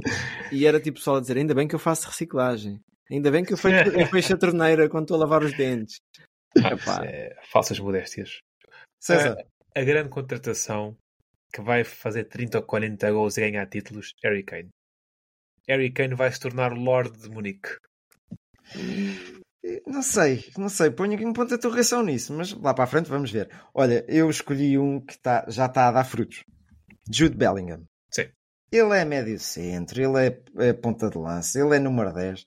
e era tipo pessoal a dizer: ainda bem que eu faço reciclagem, ainda bem que eu fecho, eu fecho a torneira quando estou a lavar os dentes. É, falsas modéstias. César, A grande contratação que vai fazer 30 ou 40 gols e ganhar títulos, Harry Kane. Harry Kane vai se tornar Lord de Munique. Não sei, não sei, ponho aqui um ponto de interrogação nisso, mas lá para a frente vamos ver. Olha, eu escolhi um que tá, já está a dar frutos. Jude Bellingham. Sim. Ele é médio centro, ele é, é ponta de lança, ele é número 10.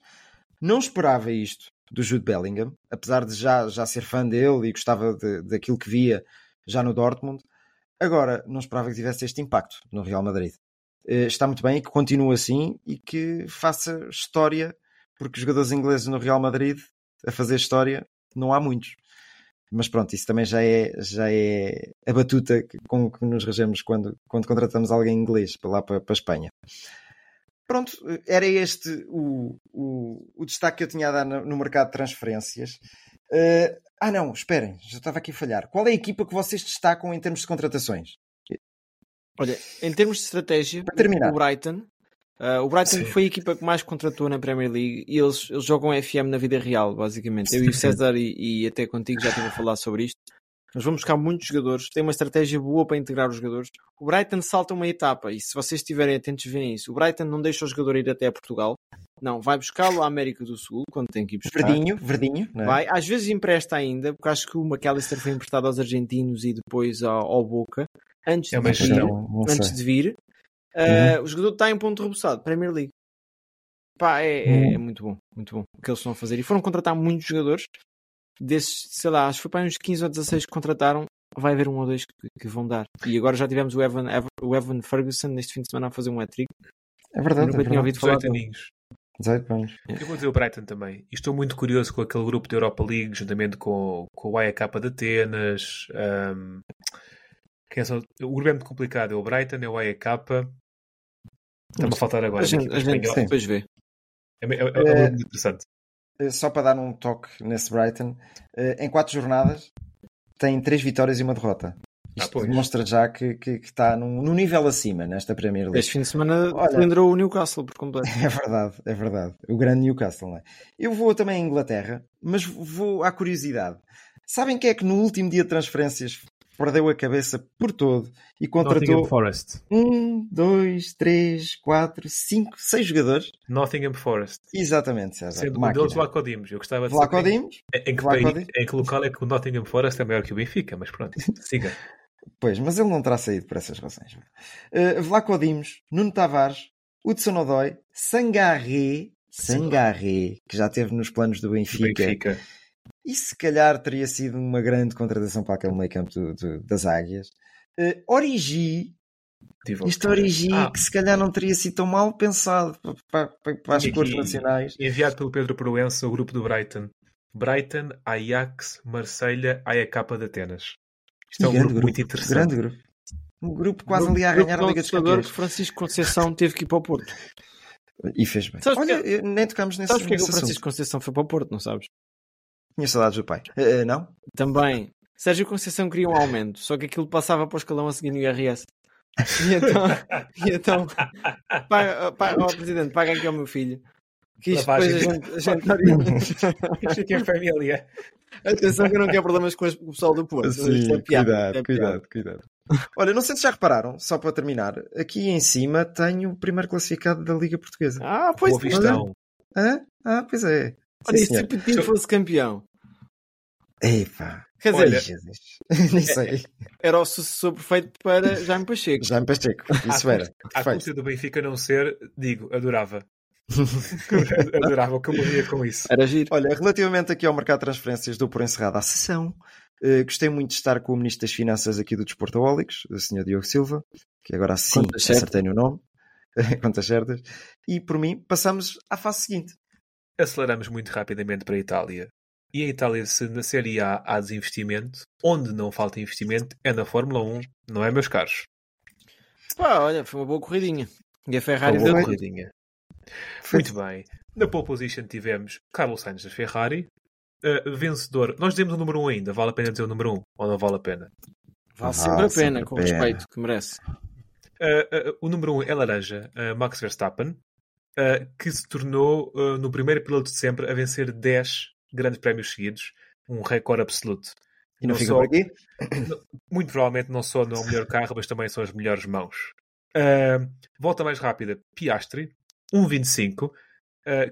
Não esperava isto do Jude Bellingham, apesar de já, já ser fã dele e gostava de, daquilo que via já no Dortmund. Agora, não esperava que tivesse este impacto no Real Madrid. Eh, Está muito bem que continue assim e que faça história, porque jogadores ingleses no Real Madrid a fazer história não há muitos. Mas pronto, isso também já é, já é a batuta com que nos regemos quando, quando contratamos alguém inglês para lá para, para a Espanha. Pronto, era este o, o, o destaque que eu tinha a dar no, no mercado de transferências. Eh, ah, não, esperem, já estava aqui a falhar. Qual é a equipa que vocês destacam em termos de contratações? olha, em termos de estratégia, o Brighton. Ah, o Brighton Sim. foi a equipa que mais contratou na Premier League e eles, eles jogam FM na vida real, basicamente. Eu e o César e, e até contigo já estive a falar sobre isto. Nós vamos buscar muitos jogadores, tem uma estratégia boa para integrar os jogadores. O Brighton salta uma etapa e se vocês estiverem atentos, veem isso. O Brighton não deixa o jogador ir até a Portugal, não, vai buscá-lo à América do Sul quando tem que ir buscar. Verdinho, verdinho, é? Vai, às vezes empresta ainda, porque acho que o McAllister foi emprestado aos argentinos e depois ao, ao Boca, antes É de vir. Antes de vir. Uh, O jogador está em ponto rebuçado, Premier League. Pá, é, é- é muito bom, muito bom o que eles estão a fazer. E foram contratar muitos jogadores, desses, sei lá, acho que foi para uns 15 ou 16 que contrataram. Vai haver um ou dois que, que vão dar. E agora já tivemos o Evan, Ev- o Evan Ferguson neste fim de semana a fazer um hat-trick. É verdade, Nunca é tinha ouvido falar 18 dele. aninhos. 18 anos. Eu vou dizer o Brighton também. E estou muito curioso com aquele grupo da Europa League, juntamente com, com o AEK de Atenas. ahm, quem são- o grupo é muito complicado. É o Brighton, é o AEK. Está-me a faltar agora. A gente, equipa a gente depois vê. É, é, é, é grupo muito interessante. Eh, Só para dar um toque nesse Brighton, em quatro jornadas tem três vitórias e uma derrota. Ah, Isto pois. demonstra já que, que, que está num, num nível acima nesta Premier League. Este fim de semana cilindrau o Newcastle por completo. É verdade, é verdade. O grande Newcastle, não é? Eu vou também à Inglaterra, mas vou à curiosidade. Sabem quem é que no último dia de transferências perdeu a cabeça por todo e contratou Forest. um, dois, três, quatro, cinco, seis jogadores? Nottingham Forest. Exatamente, César. Sendo um deles Vlaco Dimos. Eu gostava de Vlaco Dimos? em, em, que país- em que local é que o Nottingham Forest é maior que o Benfica, mas pronto, siga. Pois, mas ele não terá saído por essas razões. Uh, Vlaco Dimos, Nuno Tavares, Hudson Odoi, Sangaré, Sangaré, que já teve nos planos do do Benfica, Benfica. E se calhar teria sido uma grande contratação para aquele meio campo do- do- das Águias. Uh, Origi, Tive- este Origi Ah, que se calhar não teria sido tão mal pensado para, para- para as cores nacionais. enviado pelo Pedro Proença, o grupo do Brighton. Brighton, Ajax, Marselha, AEK de Atenas. Isto é um E grupo, muito interessante. grande grupo. Um grupo quase Grupo- ali a grupo ganhar a Liga dos Campeões. que Francisco Conceição teve que ir para o Porto. E fez bem. Sabes Olha, nem tocamos nesse, Sabes porque é que o assunto. Francisco Conceição foi para o Porto, não sabes? Tinha saudades do pai. Uh, uh, não? Também. Sérgio Conceição queria um aumento, só que aquilo passava para o escalão a seguir no IRS. E então, e então paga, paga, ó, presidente, paga aqui ao meu filho Que isto Lavagem depois a de- gente, a gente Isto aqui é família. Atenção que eu não quero problemas com o pessoal do Porto. Sim, é piada, cuidado, é cuidado, cuidado. Olha, não sei se já repararam, só para terminar, aqui em cima tenho o primeiro classificado da Liga Portuguesa. Ah, pois Boa. Hã? Ah, pois é. Olha, e se o Petino fosse campeão? Epá. Quer dizer, Olha, Jesus. Nem sei. era o sucessor perfeito para Jaime Pacheco. Já me Pacheco. Isso era. Perfeito. custa do Benfica não ser, digo, adorava. adorava que eu morria com isso. Era giro. Olha, relativamente aqui ao mercado de transferências, dou por encerrada a sessão. Eh, gostei muito de estar com o Ministro das Finanças aqui do Desportaólicos, o Sr. Diogo Silva, que agora sim acertei no nome, contas certas. E por mim, passamos à fase seguinte. Aceleramos muito rapidamente para a Itália. E a Itália, se na Série A há desinvestimento, onde não falta investimento é na Fórmula 1, não é, meus caros? Pá, olha, foi uma boa corridinha. E a Ferrari Boa deu. corridinha. Muito bem. Na pole position tivemos Carlos Sainz da Ferrari, uh, vencedor. Nós dizemos o número 1 ainda, vale a pena dizer o número 1 ou não vale a pena? Vale Ah, sempre a sempre pena, a com o pena. respeito que merece. Uh, uh, o número 1 é laranja, uh, Max Verstappen, uh, que se tornou uh, no primeiro piloto de sempre a vencer 10 grandes prémios seguidos, um recorde absoluto. E não, Não fica só- por aqui? Muito provavelmente não só não é melhor carro, mas também são as melhores mãos. Uh, volta mais rápida, Piastri, 1.25, uh,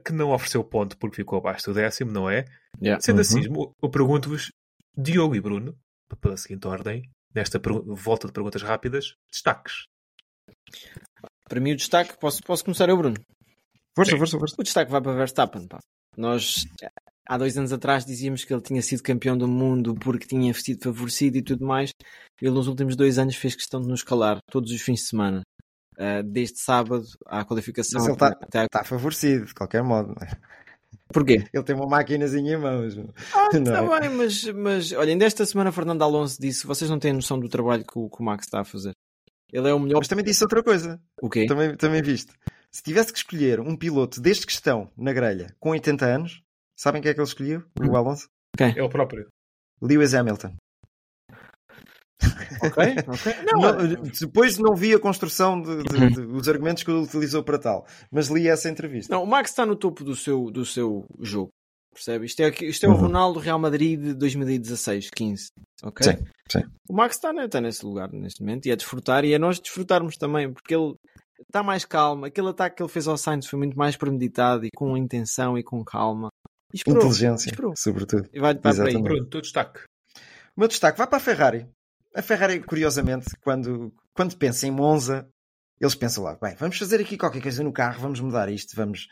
que não ofereceu ponto porque ficou abaixo do décimo, não é? Yeah. Sendo Uhum. assim, eu- eu pergunto-vos, Diogo e Bruno, pela seguinte ordem, nesta volta de perguntas rápidas, destaques. Para mim, o destaque, posso, posso começar eu, Bruno? Força, força, força. O destaque vai para Verstappen. Pá. Nós, há dois anos atrás, dizíamos que ele tinha sido campeão do mundo porque tinha sido favorecido e tudo mais. Ele, nos últimos dois anos, fez questão de nos calar todos os fins de semana. Ah, desde sábado à qualificação. Mas ele tá- Está favorecido, de qualquer modo. Porquê? Ele tem uma maquinazinha em mãos. Ah, Não está é? bem, mas, mas olha, ainda esta semana Fernando Alonso disse: vocês não têm noção do trabalho que o, que o Max está a fazer. Ele é o melhor. Mas também disse outra coisa. O quê? Também, também viste. Se tivesse que escolher um piloto destes que estão na grelha com 80 anos, sabem quem é que ele escolheu? O Alonso? É o próprio. Lewis Hamilton. Ok, ok. Não, Não, depois não vi a construção de, de- de- os argumentos que ele utilizou para tal, mas li essa entrevista. Não, o Max está no topo do seu, do seu jogo. Percebe? Isto é, isto é o Uhum. Ronaldo Real Madrid de 2016, 15. Ok? Sim, sim. O Max está, ne- está nesse lugar neste momento e é desfrutar e é nós desfrutarmos também, porque ele está mais calmo. Aquele ataque que ele fez ao Sainz foi muito mais premeditado e com intenção e com calma. E esperou, Inteligência, esperou. sobretudo. E vai para por aí. Teu destaque. O meu destaque vai para a Ferrari. A Ferrari, curiosamente, quando, quando pensa em Monza, eles pensam lá, bem, vamos fazer aqui qualquer coisa no carro, vamos mudar isto, vamos,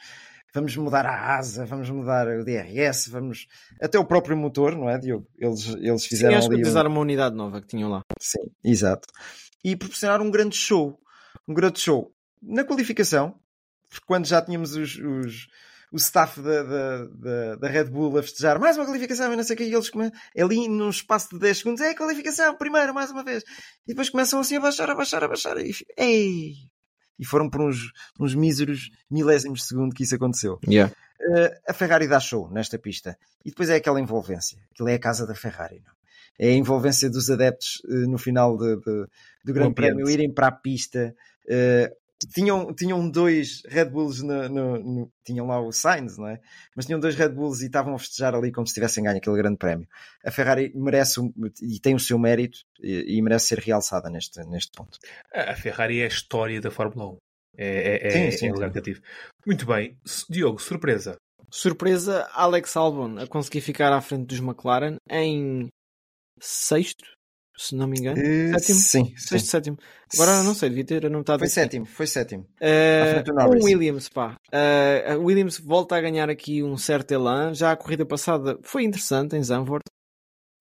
vamos mudar a asa, vamos mudar o DRS, vamos. Até o próprio motor, não é, Diogo? Eles, eles Sim, fizeram acho que ali. um- utilizaram uma unidade nova que tinham lá. Sim, exato. E proporcionar um grande show. Um grande show. Na qualificação, quando já tínhamos os, os- o staff da, da, da, Red Bull a festejar mais uma qualificação e não sei o que, e eles come... ali num espaço de 10 segundos, é qualificação, primeiro, mais uma vez. E depois começam assim a baixar, a baixar, a baixar. E, ei! e foram por uns, uns míseros milésimos de segundo que isso aconteceu. Yeah. Uh, a Ferrari dá show nesta pista. E depois é aquela envolvência. Aquilo é a casa da Ferrari. Não? É a envolvência dos adeptos uh, no final de, de, do Grande. Prémio irem para a pista. Uh, tinham, tinham dois Red Bulls no, no- no- tinham lá o Sainz, não é? Mas tinham dois Red Bulls e estavam a festejar ali como se tivessem ganho aquele grande prémio. A Ferrari merece e tem o seu mérito e, e merece ser realçada neste, neste ponto. A Ferrari é a história da Fórmula 1. É, é, Sim, é, sim, é lugar cativo. Muito bem. Diogo, surpresa. Surpresa, Alex Albon a conseguir ficar à frente dos McLaren em sexto, se não me engano. Uh, Sétimo? Sim, Sexto, sim. sétimo. Agora não sei, devia ter anotado Foi aqui. sétimo, foi sétimo. Eh, com Norris. o Williams, pá. Eh, a Williams volta a ganhar aqui um certo elan. Já a corrida passada foi interessante em Zandvoort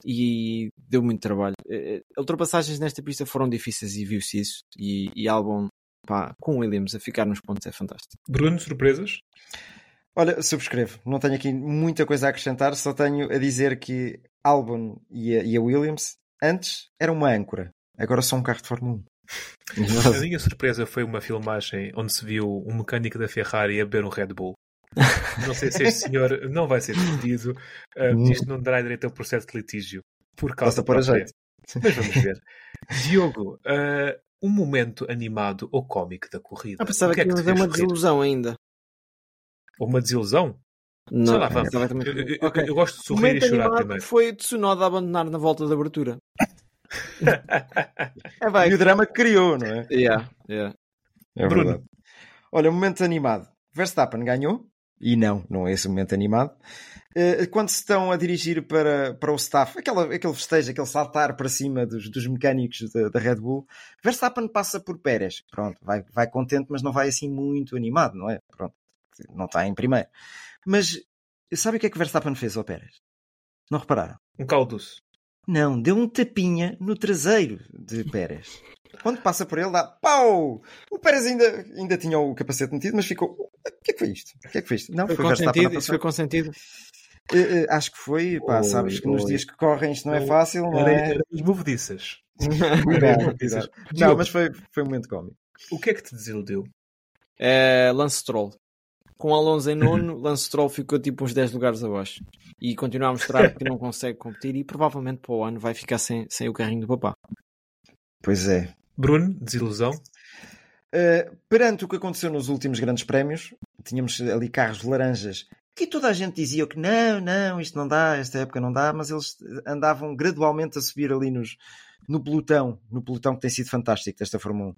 e deu muito trabalho. Eh, ultrapassagens nesta pista foram difíceis e viu-se isso. E, e Albon, pá, com o Williams a ficar nos pontos é fantástico. Bruno, surpresas? Olha, subscrevo. Não tenho aqui muita coisa a acrescentar, só tenho a dizer que Albon e a, e a Williams antes era uma âncora, agora são um carro de Fórmula 1. A minha surpresa foi uma filmagem onde se viu um mecânico da Ferrari a beber um Red Bull. Não sei se este senhor não vai ser despedido. Uh, isto não dará direito a um processo de litígio. Por causa Basta pôr a própria. jeito. Mas vamos ver. Diogo, uh, um momento animado ou cómico da corrida. Ah, pensava o que, é que ia uma desilusão ainda. Ou uma desilusão? Não, Sei lá, vamos. exatamente. Eu, eu- Ok. eu gosto de O sorrir momento e chorar animado primeiro. foi Tsunoda abandonar na volta de abertura. é vai. E o drama que criou, não é? Yeah, yeah. É Bruno. verdade. Olha, momento animado. Verstappen ganhou. E não, não é esse o momento animado. Eh, Quando se estão a dirigir para, para o staff, aquela, aquele festejo, aquele saltar para cima dos, dos mecânicos da, da Red Bull, Verstappen passa por Pérez. Pronto, vai, vai contente, mas não vai assim muito animado, não é? Pronto, não está em primeiro. Mas sabe o que é que Verstappen fez ao Pérez? Não repararam? Um caldoço. Não, deu um tapinha no traseiro de Pérez. Quando passa por ele, dá pau! O Pérez ainda, ainda tinha o capacete metido, mas ficou. O que é que foi isto? O que é que foi isto? Não, Foi foi, consentido? Isso foi consentido? Eh, eh, acho que foi, pá, Oi, sabes que nos dias que correm isto não é fácil, não Era, é? era as movediças. Não, mas foi, foi um momento cómico. O que é que te desiludiu? É, Lance Stroll. Com Alonso em nono, Lance Stroll ficou tipo uns 10 lugares abaixo. E continua a mostrar que não consegue competir e provavelmente para o ano vai ficar sem, sem o carrinho do papá. Pois é. Bruno, desilusão? Uh, perante o que aconteceu nos últimos grandes prémios, tínhamos ali carros laranjas que toda a gente dizia que não, não, isto não dá, esta época não dá, mas eles andavam gradualmente a subir ali nos, no pelotão, no pelotão que tem sido fantástico desta Fórmula 1. Uh,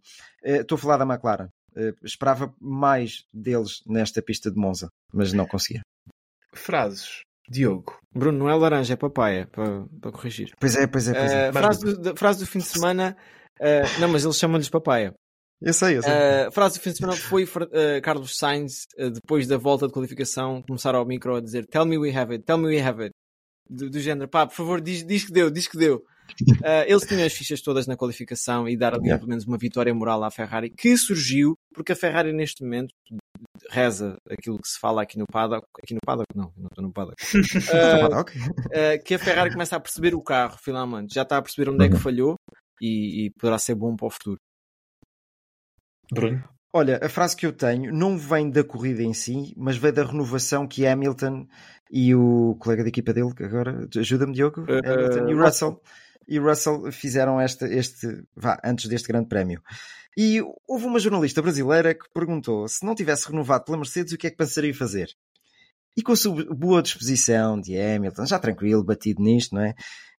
estou a falar da McLaren. Uh, esperava mais deles nesta pista de Monza, mas não conseguia. Frases. Diogo. Bruno, não é laranja, é papaya, para, para corrigir. Pois é, pois é, pois é. Uh, frase, do, frase do fim de semana. uh, não, mas eles chamam-lhes papaya. Eu sei, eu sei. Uh, frase do fim de semana foi Carlos Sainz, depois da volta de qualificação, começar ao micro a dizer Tell me we have it, tell me we have it. Do, do género, pá, por favor, diz, diz que deu, diz que deu. Uh, eles tinham as fichas todas na qualificação e dar ali Yeah. pelo menos uma vitória moral à Ferrari, que surgiu porque a Ferrari neste momento reza aquilo que se fala aqui no paddock, aqui no paddock, não, não estou no paddock, Uh, uh, que a Ferrari começa a perceber o carro, finalmente, já está a perceber onde é que falhou e, e poderá ser bom para o futuro. Bruno. Olha, a frase que eu tenho não vem da corrida em si, mas vem da renovação que Hamilton e o colega de equipa dele, que agora ajuda-me, Diogo, Uh, Hamilton e o Russell, e Russell fizeram esta, este, vá, antes deste grande prémio. E houve uma jornalista brasileira que perguntou se não tivesse renovado pela Mercedes, o que é que pensaria fazer? E com a sua boa disposição de Hamilton, já tranquilo, batido nisto, não é?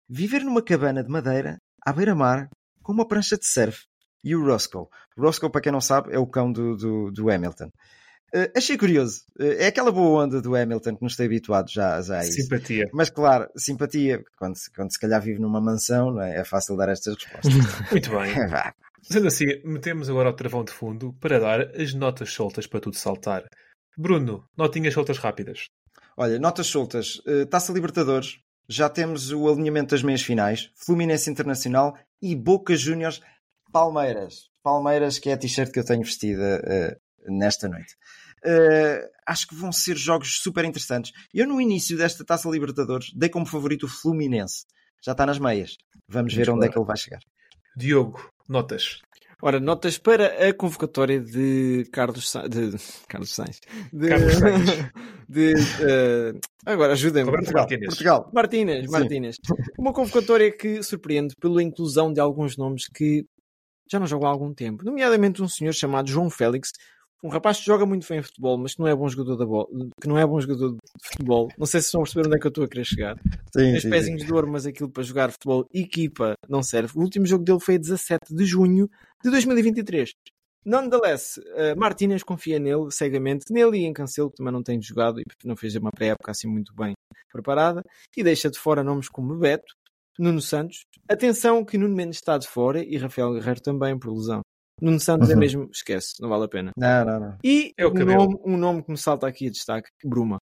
Viver numa cabana de madeira, à beira-mar, com uma prancha de surf e o Roscoe. O Roscoe, para quem não sabe, é o cão do, do, do Hamilton. Eh, achei curioso. Eh, é aquela boa onda do Hamilton que nos tem habituado já, já a isso. Simpatia. Mas claro, simpatia, quando, se- quando se calhar vive numa mansão, é? é fácil dar estas respostas. Muito bem. Sendo assim, metemos agora o travão de fundo para dar as notas soltas para tudo saltar. Bruno, notinhas soltas rápidas. Olha, notas soltas. Eh, Taça Libertadores. Já temos o alinhamento das meias finais. Fluminense Internacional e Boca Juniors Palmeiras. Palmeiras, que é a t-shirt que eu tenho vestida nesta noite. Eh, acho que vão ser jogos super interessantes. Eu, no início desta Taça Libertadores, dei como favorito o Fluminense. Já está nas meias. Vamos ver onde é que ele vai chegar. Diogo, notas. Ora, notas para a convocatória de Carlos Sainz. De... Carlos Sainz. De... Carlos Sainz. de, eh, Agora, ajudem-me. Martínez. Portugal. Martínez. Martínez. Uma convocatória que surpreende pela inclusão de alguns nomes que já não jogam há algum tempo. Nomeadamente um senhor chamado João Félix, um rapaz que joga muito bem em futebol, mas que não é bom jogador da bola, que não é bom jogador de futebol. Não sei se estão a perceber onde é que eu estou a querer chegar. Sim, Tem os pezinhos de ouro, mas aquilo para jogar futebol equipa não serve. O último jogo dele foi a 17 de junho de 2023. Nonetheless, uh, Martínez confia nele cegamente, nele e em Cancelo, que também não tem jogado e não fez uma pré-época assim muito bem preparada, e deixa de fora nomes como Beto, Nuno Santos. Atenção que Nuno Mendes está de fora e Rafael Guerreiro também por lesão. Nuno Santos é Uhum. mesmo, esquece, não vale a pena. Não, não, não. E É o um, nome, um nome que me salta aqui a destaque, Bruma.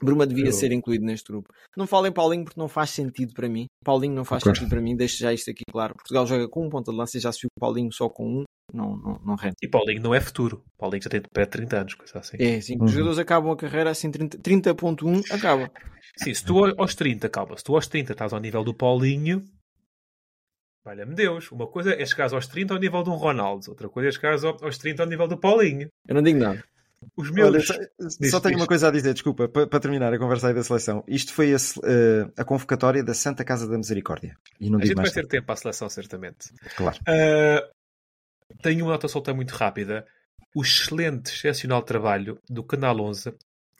Bruma devia Eu- ser incluído neste grupo. Não falem Paulinho porque não faz sentido para mim. Paulinho não faz sentido para mim, deixo já isto aqui claro. Portugal joga com um ponta de lança e já se viu Paulinho só com um, não, não, não rende. E Paulinho não é futuro. Paulinho já tem de pé 30 anos, coisa assim. É, sim, Uhum. os jogadores acabam a carreira assim 30 30.1, acaba. Sim, se tu aos 30, calma, se tu aos 30 estás ao nível do Paulinho, valha-me Deus. Uma coisa é chegares aos 30 ao nível de um Ronaldo, outra coisa é chegares ao- aos 30 ao nível do Paulinho. Eu não digo nada. Os meus. Olha, só, Diz, só tenho diz. uma coisa a dizer, desculpa, para, para terminar a conversa aí da seleção. Isto foi a, eh, a convocatória da Santa Casa da Misericórdia. E não a gente digo vai ter tempo para a seleção, certamente. Claro. Ah, tenho uma nota solta muito rápida. O excelente, excepcional trabalho do Canal 11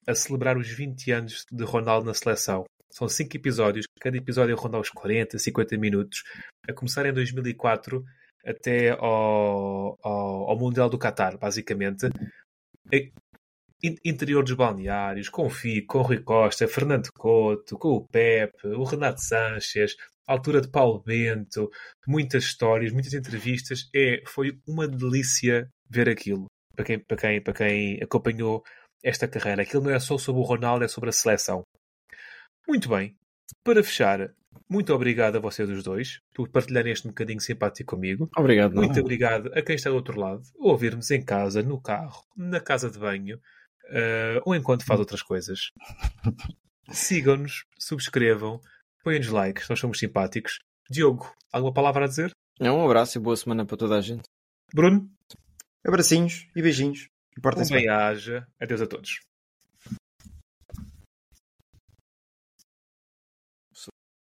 a celebrar os 20 anos de Ronaldo na seleção. São 5 episódios, cada episódio ronda aos 40, 50 minutos, a começar em 2004 até ao, ao, ao Mundial do Qatar, basicamente. Interior dos balneários, com o Fico, com o Rui Costa, Fernando Couto, com o Pepe, o Renato Sanches, altura de Paulo Bento, muitas histórias, muitas entrevistas. É, foi uma delícia ver aquilo. Para quem, para quem, para quem acompanhou esta carreira. Aquilo não é só sobre o Ronaldo, é sobre a seleção. Muito bem. Para fechar, muito obrigado a vocês os dois por partilharem este bocadinho simpático comigo. Obrigado. Muito não. obrigado a quem está do outro lado, a ouvir-nos em casa, no carro, na casa de banho, uh, ou enquanto faz outras coisas. Sigam-nos, subscrevam, ponham-nos likes, nós somos simpáticos. Diogo, alguma palavra a dizer? É um abraço e boa semana para toda a gente. Bruno? Abracinhos e beijinhos. Um bem-aja. Adeus a todos.